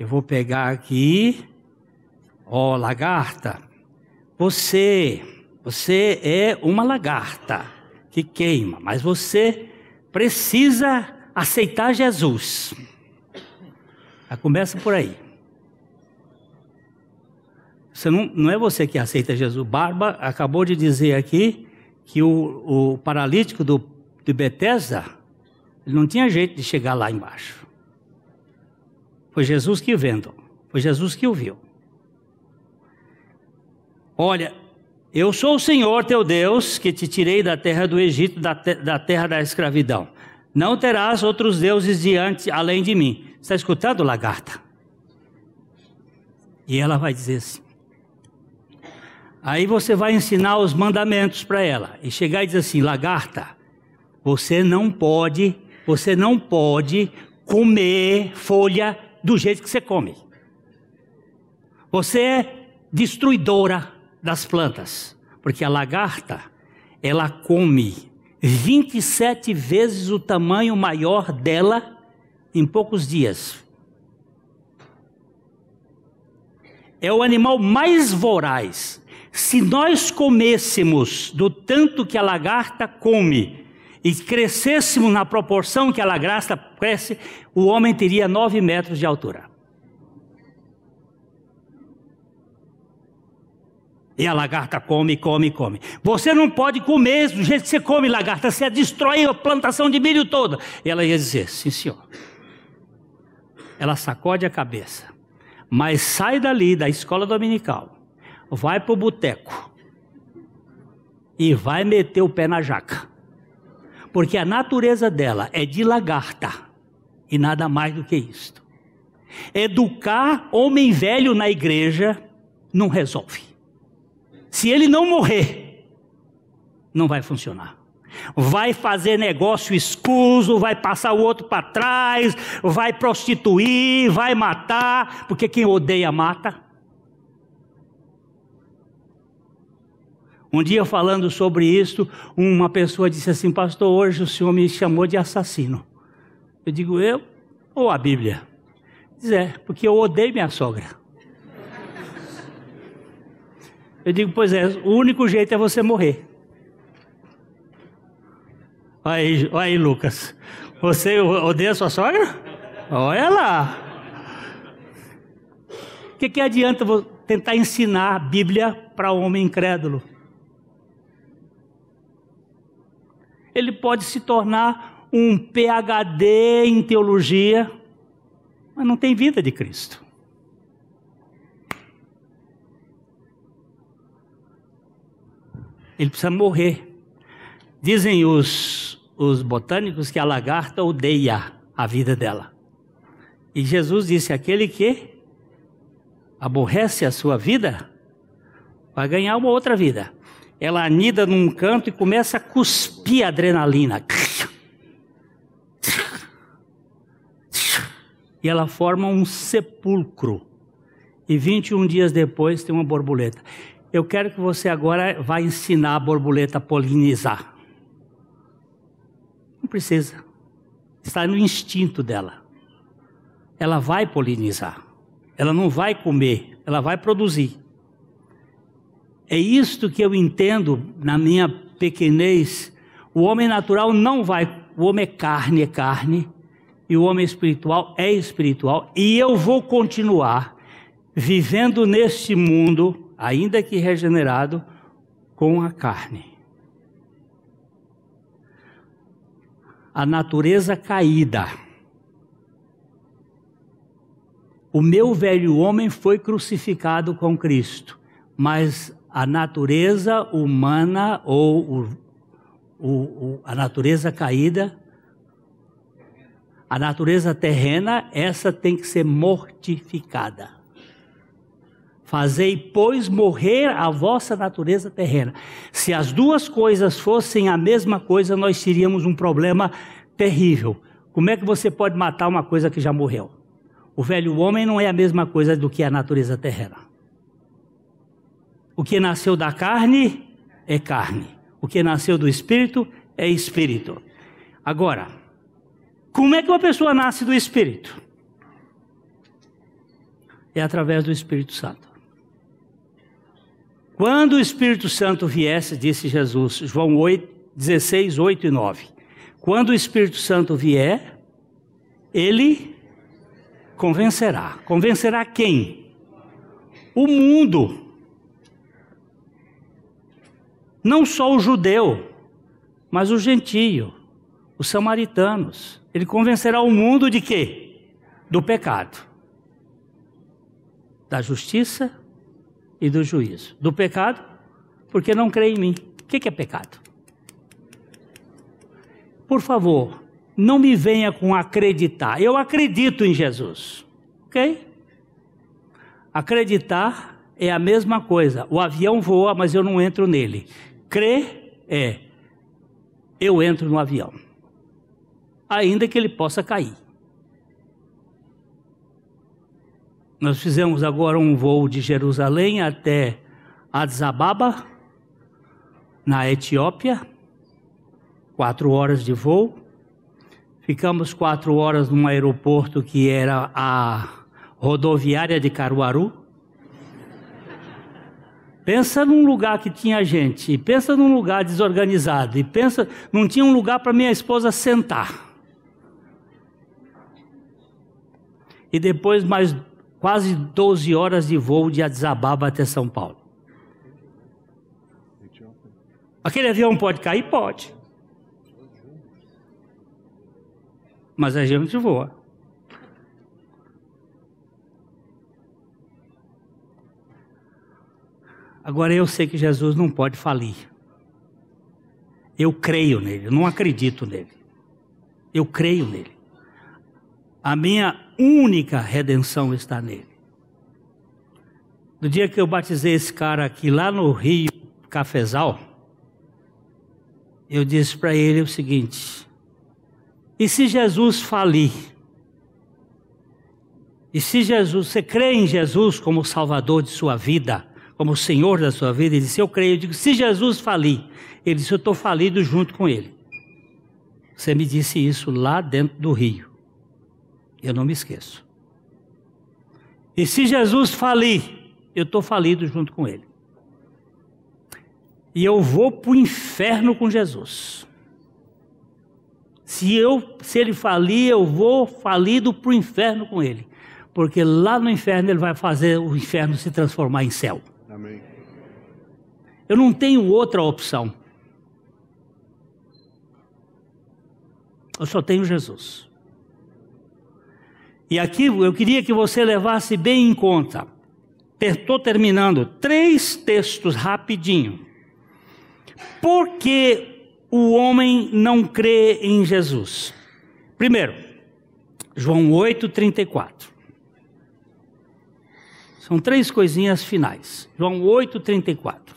Eu vou pegar aqui, ó, lagarta. Você, você é uma lagarta que queima, mas você precisa aceitar Jesus. Já começa por aí. Você não, não é você que aceita Jesus. Barba acabou de dizer aqui que o, o paralítico do, de Betesda ele não tinha jeito de chegar lá embaixo. Foi Jesus que vendo, foi Jesus que o viu. Olha, eu sou o Senhor teu Deus que te tirei da terra do Egito, da, te da terra da escravidão. Não terás outros deuses diante além de mim. Está escutando, lagarta? E ela vai dizer assim. Aí você vai ensinar os mandamentos para ela e chegar e dizer assim, lagarta, você não pode, você não pode comer folha do jeito que você come. Você é destruidora das plantas, porque a lagarta, ela come 27 vezes o tamanho maior dela em poucos dias. É o animal mais voraz. Se nós comêssemos do tanto que a lagarta come e crescêssemos na proporção que a lagarta cresce, o homem teria nove metros de altura. E a lagarta come, come, come. Você não pode comer do jeito que você come lagarta, você destrói a plantação de milho toda. E ela ia dizer: sim, senhor. Ela sacode a cabeça, mas sai dali da escola dominical, vai para o boteco e vai meter o pé na jaca. Porque a natureza dela é de lagarta e nada mais do que isto. Educar homem velho na igreja não resolve. Se ele não morrer, não vai funcionar. Vai fazer negócio escuso, vai passar o outro para trás, vai prostituir, vai matar, porque quem odeia mata. Um dia falando sobre isso, uma pessoa disse assim: Pastor, hoje o senhor me chamou de assassino. Eu digo, eu ou a Bíblia? Diz, é, porque eu odeio minha sogra. Eu digo, pois é, o único jeito é você morrer. Olha aí, aí Lucas. Você odeia sua sogra? Olha lá. O que, que adianta tentar ensinar a Bíblia para o homem incrédulo? Ele pode se tornar um PhD em teologia, mas não tem vida de Cristo. Ele precisa morrer. Dizem os, os botânicos que a lagarta odeia a vida dela. E Jesus disse: aquele que aborrece a sua vida vai ganhar uma outra vida. Ela anida num canto e começa a cuspir adrenalina. E ela forma um sepulcro. E 21 dias depois tem uma borboleta. Eu quero que você agora vá ensinar a borboleta a polinizar. Não precisa. Está no instinto dela. Ela vai polinizar. Ela não vai comer, ela vai produzir. É isto que eu entendo na minha pequenez. O homem natural não vai, o homem é carne, é carne, e o homem espiritual é espiritual, e eu vou continuar vivendo neste mundo ainda que regenerado, com a carne. A natureza caída. O meu velho homem foi crucificado com Cristo, mas a natureza humana ou o, o, o, a natureza caída, a natureza terrena, essa tem que ser mortificada. Fazei, pois, morrer a vossa natureza terrena. Se as duas coisas fossem a mesma coisa, nós teríamos um problema terrível. Como é que você pode matar uma coisa que já morreu? O velho homem não é a mesma coisa do que a natureza terrena. O que nasceu da carne é carne. O que nasceu do espírito é espírito. Agora, como é que uma pessoa nasce do espírito? É através do Espírito Santo. Quando o Espírito Santo viesse, disse Jesus, João 8, 16, 8 e 9. Quando o Espírito Santo vier, ele convencerá. Convencerá quem? O mundo. Não só o judeu, mas o gentio, os samaritanos. Ele convencerá o mundo de quê? Do pecado, da justiça e do juízo. Do pecado, porque não crê em mim. O que é pecado? Por favor, não me venha com acreditar. Eu acredito em Jesus. Ok? Acreditar é a mesma coisa. O avião voa, mas eu não entro nele. Crer é eu entro no avião, ainda que ele possa cair. Nós fizemos agora um voo de Jerusalém até Addis Ababa, na Etiópia, quatro horas de voo. Ficamos quatro horas num aeroporto que era a rodoviária de Caruaru. Pensa num lugar que tinha gente, e pensa num lugar desorganizado, e pensa, não tinha um lugar para minha esposa sentar. E depois mais quase 12 horas de voo de Addis Ababa até São Paulo. Aquele avião pode cair? Pode. Mas a gente voa. Agora eu sei que Jesus não pode falir. Eu creio nele, eu não acredito nele. Eu creio nele. A minha única redenção está nele. No dia que eu batizei esse cara aqui lá no Rio Cafezal, eu disse para ele o seguinte: e se Jesus falir? E se Jesus, você crê em Jesus como Salvador de sua vida, como Senhor da sua vida? Ele disse: Eu creio. Eu digo: se Jesus falir, ele disse: Eu estou falido junto com ele. Você me disse isso lá dentro do rio. Eu não me esqueço. E se Jesus falir, eu estou falido junto com ele. E eu vou para o inferno com Jesus. Se, eu, se ele falir, eu vou falido para o inferno com ele. Porque lá no inferno ele vai fazer o inferno se transformar em céu. Amém. Eu não tenho outra opção. Eu só tenho Jesus. E aqui eu queria que você levasse bem em conta. Estou terminando. Três textos rapidinho. Por que o homem não crê em Jesus? Primeiro, João 8, 34. São três coisinhas finais. João 8, 34.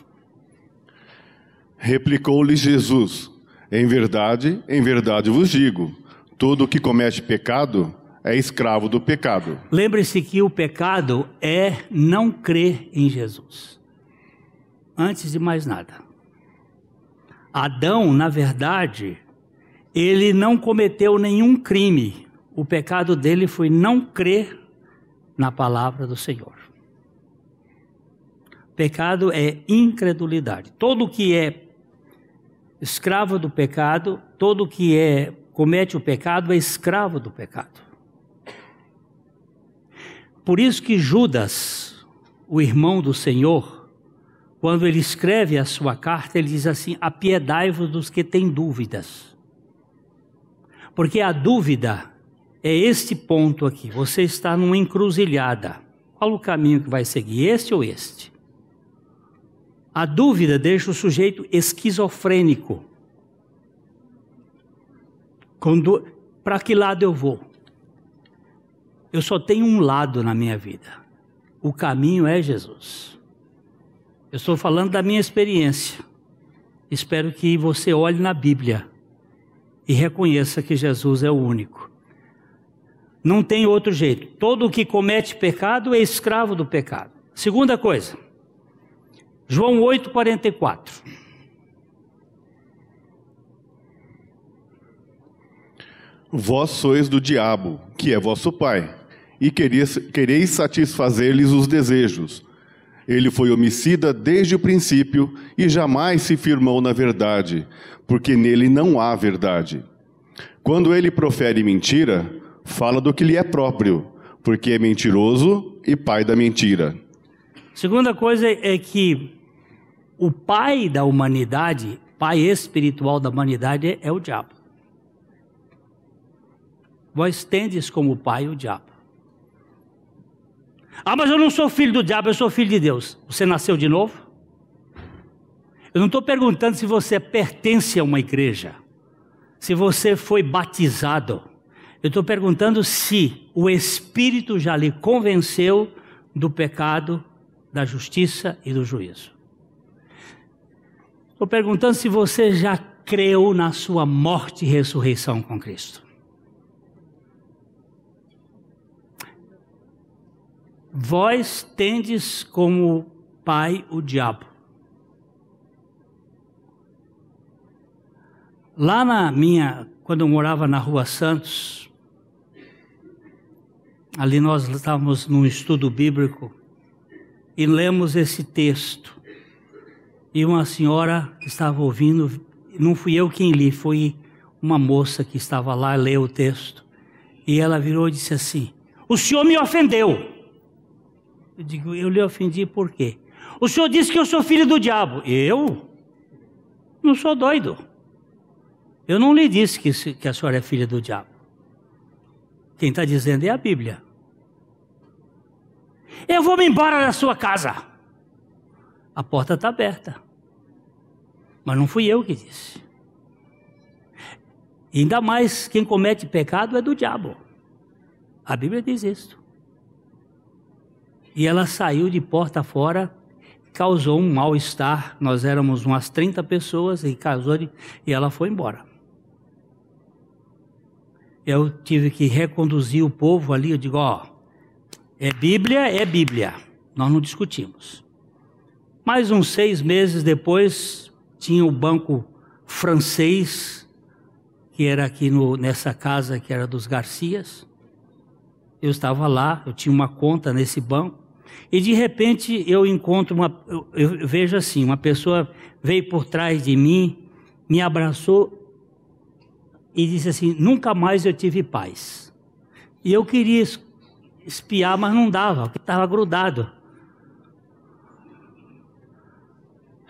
Replicou-lhe Jesus: em verdade, em verdade vos digo: todo que comete pecado é escravo do pecado. Lembre-se que o pecado é não crer em Jesus. Antes de mais nada. Adão, na verdade, ele não cometeu nenhum crime. O pecado dele foi não crer na palavra do Senhor. Pecado é incredulidade. Todo que é escravo do pecado, todo que é comete o pecado é escravo do pecado. Por isso que Judas, o irmão do Senhor, quando ele escreve a sua carta, ele diz assim: apiedai-vos dos que têm dúvidas. Porque a dúvida é este ponto aqui. Você está numa encruzilhada. Qual o caminho que vai seguir, este ou este? A dúvida deixa o sujeito esquizofrênico. Para que lado eu vou? Eu só tenho um lado na minha vida. O caminho é Jesus. Eu estou falando da minha experiência. Espero que você olhe na Bíblia e reconheça que Jesus é o único. Não tem outro jeito. Todo que comete pecado é escravo do pecado. Segunda coisa, João 8,44. Vós sois do diabo, que é vosso pai, e quereis, quereis satisfazer-lhes os desejos. Ele foi homicida desde o princípio e jamais se firmou na verdade, porque nele não há verdade. Quando ele profere mentira, fala do que lhe é próprio, porque é mentiroso e pai da mentira. Segunda coisa é que o pai da humanidade, pai espiritual da humanidade, é o diabo. Vós tendes como pai o diabo. Ah, mas eu não sou filho do diabo, eu sou filho de Deus. Você nasceu de novo? Eu não estou perguntando se você pertence a uma igreja, se você foi batizado. Eu estou perguntando se o Espírito já lhe convenceu do pecado, da justiça e do juízo. Estou perguntando se você já creu na sua morte e ressurreição com Cristo. Vós tendes como pai o diabo. Lá na minha, quando eu morava na Rua Santos, ali nós estávamos num estudo bíblico e lemos esse texto e uma senhora estava ouvindo, não fui eu quem li, foi uma moça que estava lá, leu o texto, e ela virou e disse assim: O senhor me ofendeu. Eu digo: Eu lhe ofendi por quê? O senhor disse que eu sou filho do diabo. Eu? Não sou doido. Eu não lhe disse que, que a senhora é filha do diabo. Quem está dizendo é a Bíblia. Eu vou me embora da sua casa. A porta está aberta. Mas não fui eu que disse. E ainda mais, quem comete pecado é do diabo. A Bíblia diz isso. E ela saiu de porta fora, causou um mal-estar. Nós éramos umas 30 pessoas e causou de, e ela foi embora. Eu tive que reconduzir o povo ali. Eu digo: ó, é Bíblia, é Bíblia. Nós não discutimos. Mais uns seis meses depois, tinha o banco francês, que era aqui no, nessa casa que era dos Garcias. Eu estava lá, eu tinha uma conta nesse banco. E de repente eu encontro uma, eu, eu vejo assim, uma pessoa veio por trás de mim, me abraçou e disse assim: nunca mais eu tive paz. E eu queria espiar, mas não dava, porque estava grudado.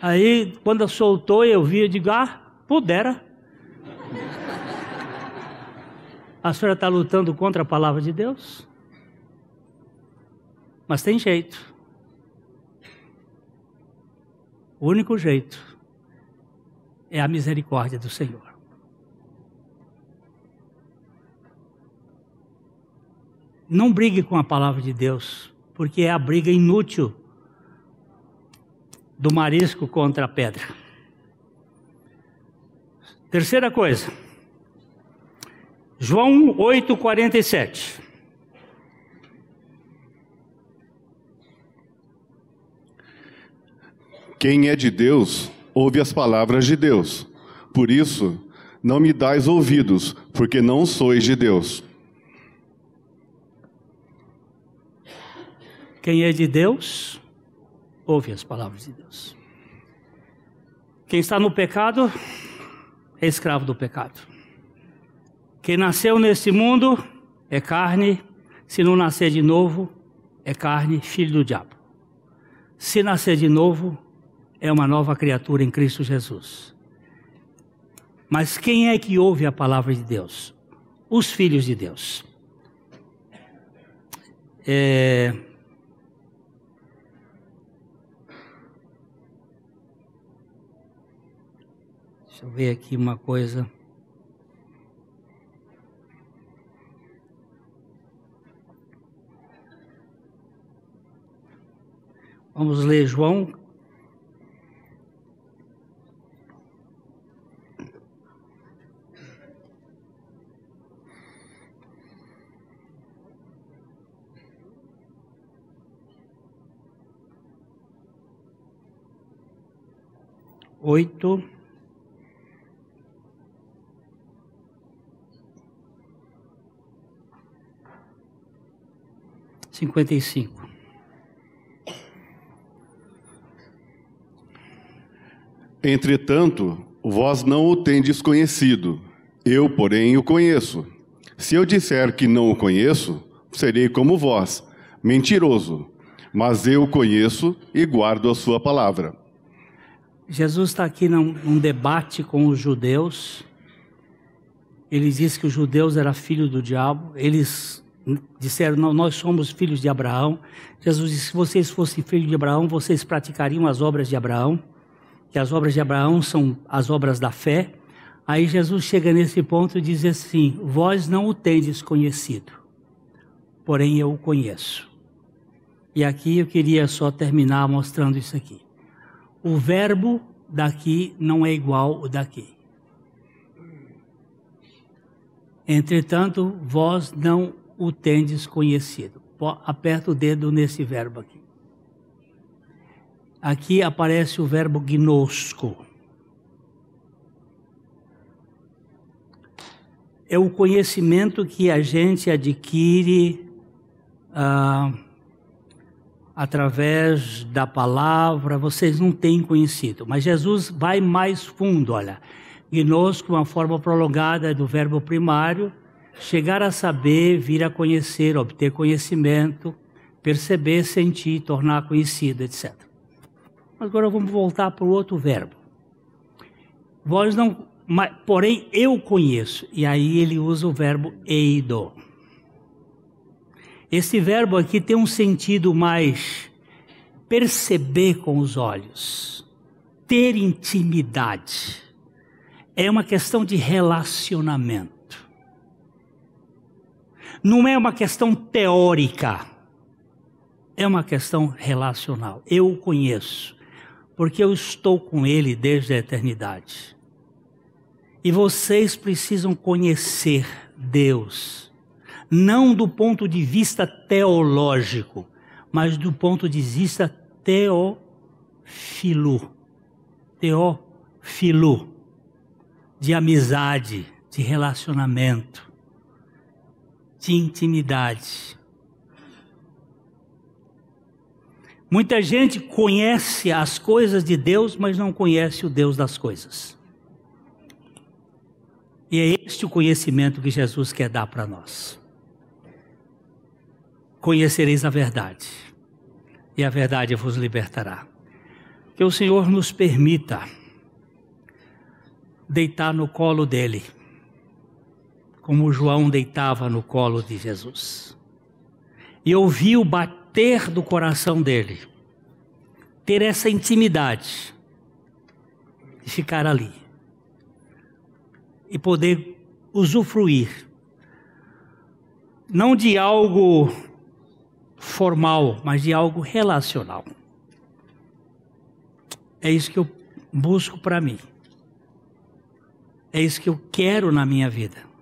Aí, quando soltou, eu vi, eu digo, ah, pudera. A senhora está lutando contra a palavra de Deus? Mas tem jeito. O único jeito é a misericórdia do Senhor. Não brigue com a palavra de Deus, porque é a briga inútil do marisco contra a pedra. Terceira coisa. João 8:47. Quem é de Deus, ouve as palavras de Deus. Por isso, não me dais ouvidos, porque não sois de Deus. Quem é de Deus, ouve as palavras de Deus. Quem está no pecado é escravo do pecado. Quem nasceu nesse mundo é carne, se não nascer de novo, é carne, filho do diabo. Se nascer de novo, é uma nova criatura em Cristo Jesus. Mas quem é que ouve a palavra de Deus? Os filhos de Deus. É, Deixa eu ver aqui uma coisa. Vamos ler João. Oito. Cinquenta e cinco. Entretanto, vós não o tendes conhecido, eu, porém, o conheço. Se eu disser que não o conheço, serei como vós, mentiroso, mas eu o conheço e guardo a sua palavra. Jesus está aqui num, num, debate com os judeus. Ele diz que os judeus eram filhos do diabo. Eles disseram: não, nós somos filhos de Abraão. Jesus disse: se vocês fossem filhos de Abraão, vocês praticariam as obras de Abraão, que as obras de Abraão são as obras da fé. Aí Jesus chega nesse ponto e diz assim: Vós não o tendes conhecido, porém eu o conheço. E aqui eu queria só terminar mostrando isso aqui. O verbo daqui não é igual o daqui. Entretanto, vós não o tendes conhecido. Aperta o dedo nesse verbo aqui. Aqui aparece o verbo gnosco. É o conhecimento que a gente adquire ah, através da palavra. Vocês não têm conhecido, mas Jesus vai mais fundo. Olha, gnosco, uma forma prolongada do verbo primário chegar a saber, vir a conhecer, obter conhecimento, perceber, sentir, tornar conhecido, etc. Agora vamos voltar para o outro verbo. Vós não, mas, porém eu conheço. E aí ele usa o verbo eido. Esse verbo aqui tem um sentido mais perceber com os olhos, ter intimidade. É uma questão de relacionamento. Não é uma questão teórica, é uma questão relacional. Eu o conheço, porque eu estou com ele desde a eternidade. E vocês precisam conhecer Deus, não do ponto de vista teológico, mas do ponto de vista teófilo. Teófilo. De amizade, de relacionamento, de intimidade. Muita gente conhece as coisas de Deus, mas não conhece o Deus das coisas. E é este o conhecimento que Jesus quer dar para nós. Conhecereis a verdade, e a verdade vos libertará. Que o Senhor nos permita deitar no colo dele, como João deitava no colo de Jesus, e ouvir o bater do coração dele, ter essa intimidade, de ficar ali e poder usufruir, não de algo formal, mas de algo relacional. É isso que eu busco para mim. É isso que eu quero na minha vida.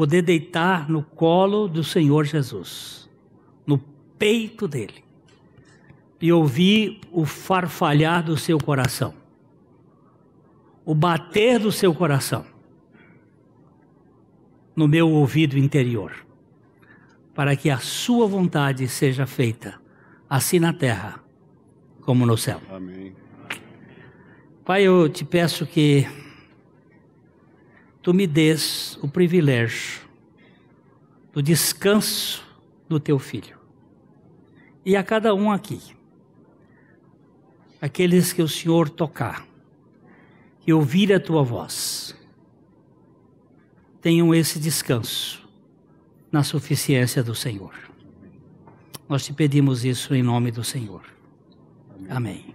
Poder deitar no colo do Senhor Jesus, no peito dele, e ouvir o farfalhar do seu coração o bater do seu coração no meu ouvido interior, para que a sua vontade seja feita, assim na terra como no céu. Amém. Pai, eu te peço que tu me des o privilégio do descanso do teu filho. E a cada um aqui, aqueles que o Senhor tocar, e ouvir a tua voz. Tenham esse descanso na suficiência do Senhor. Nós te pedimos isso em nome do Senhor. Amém.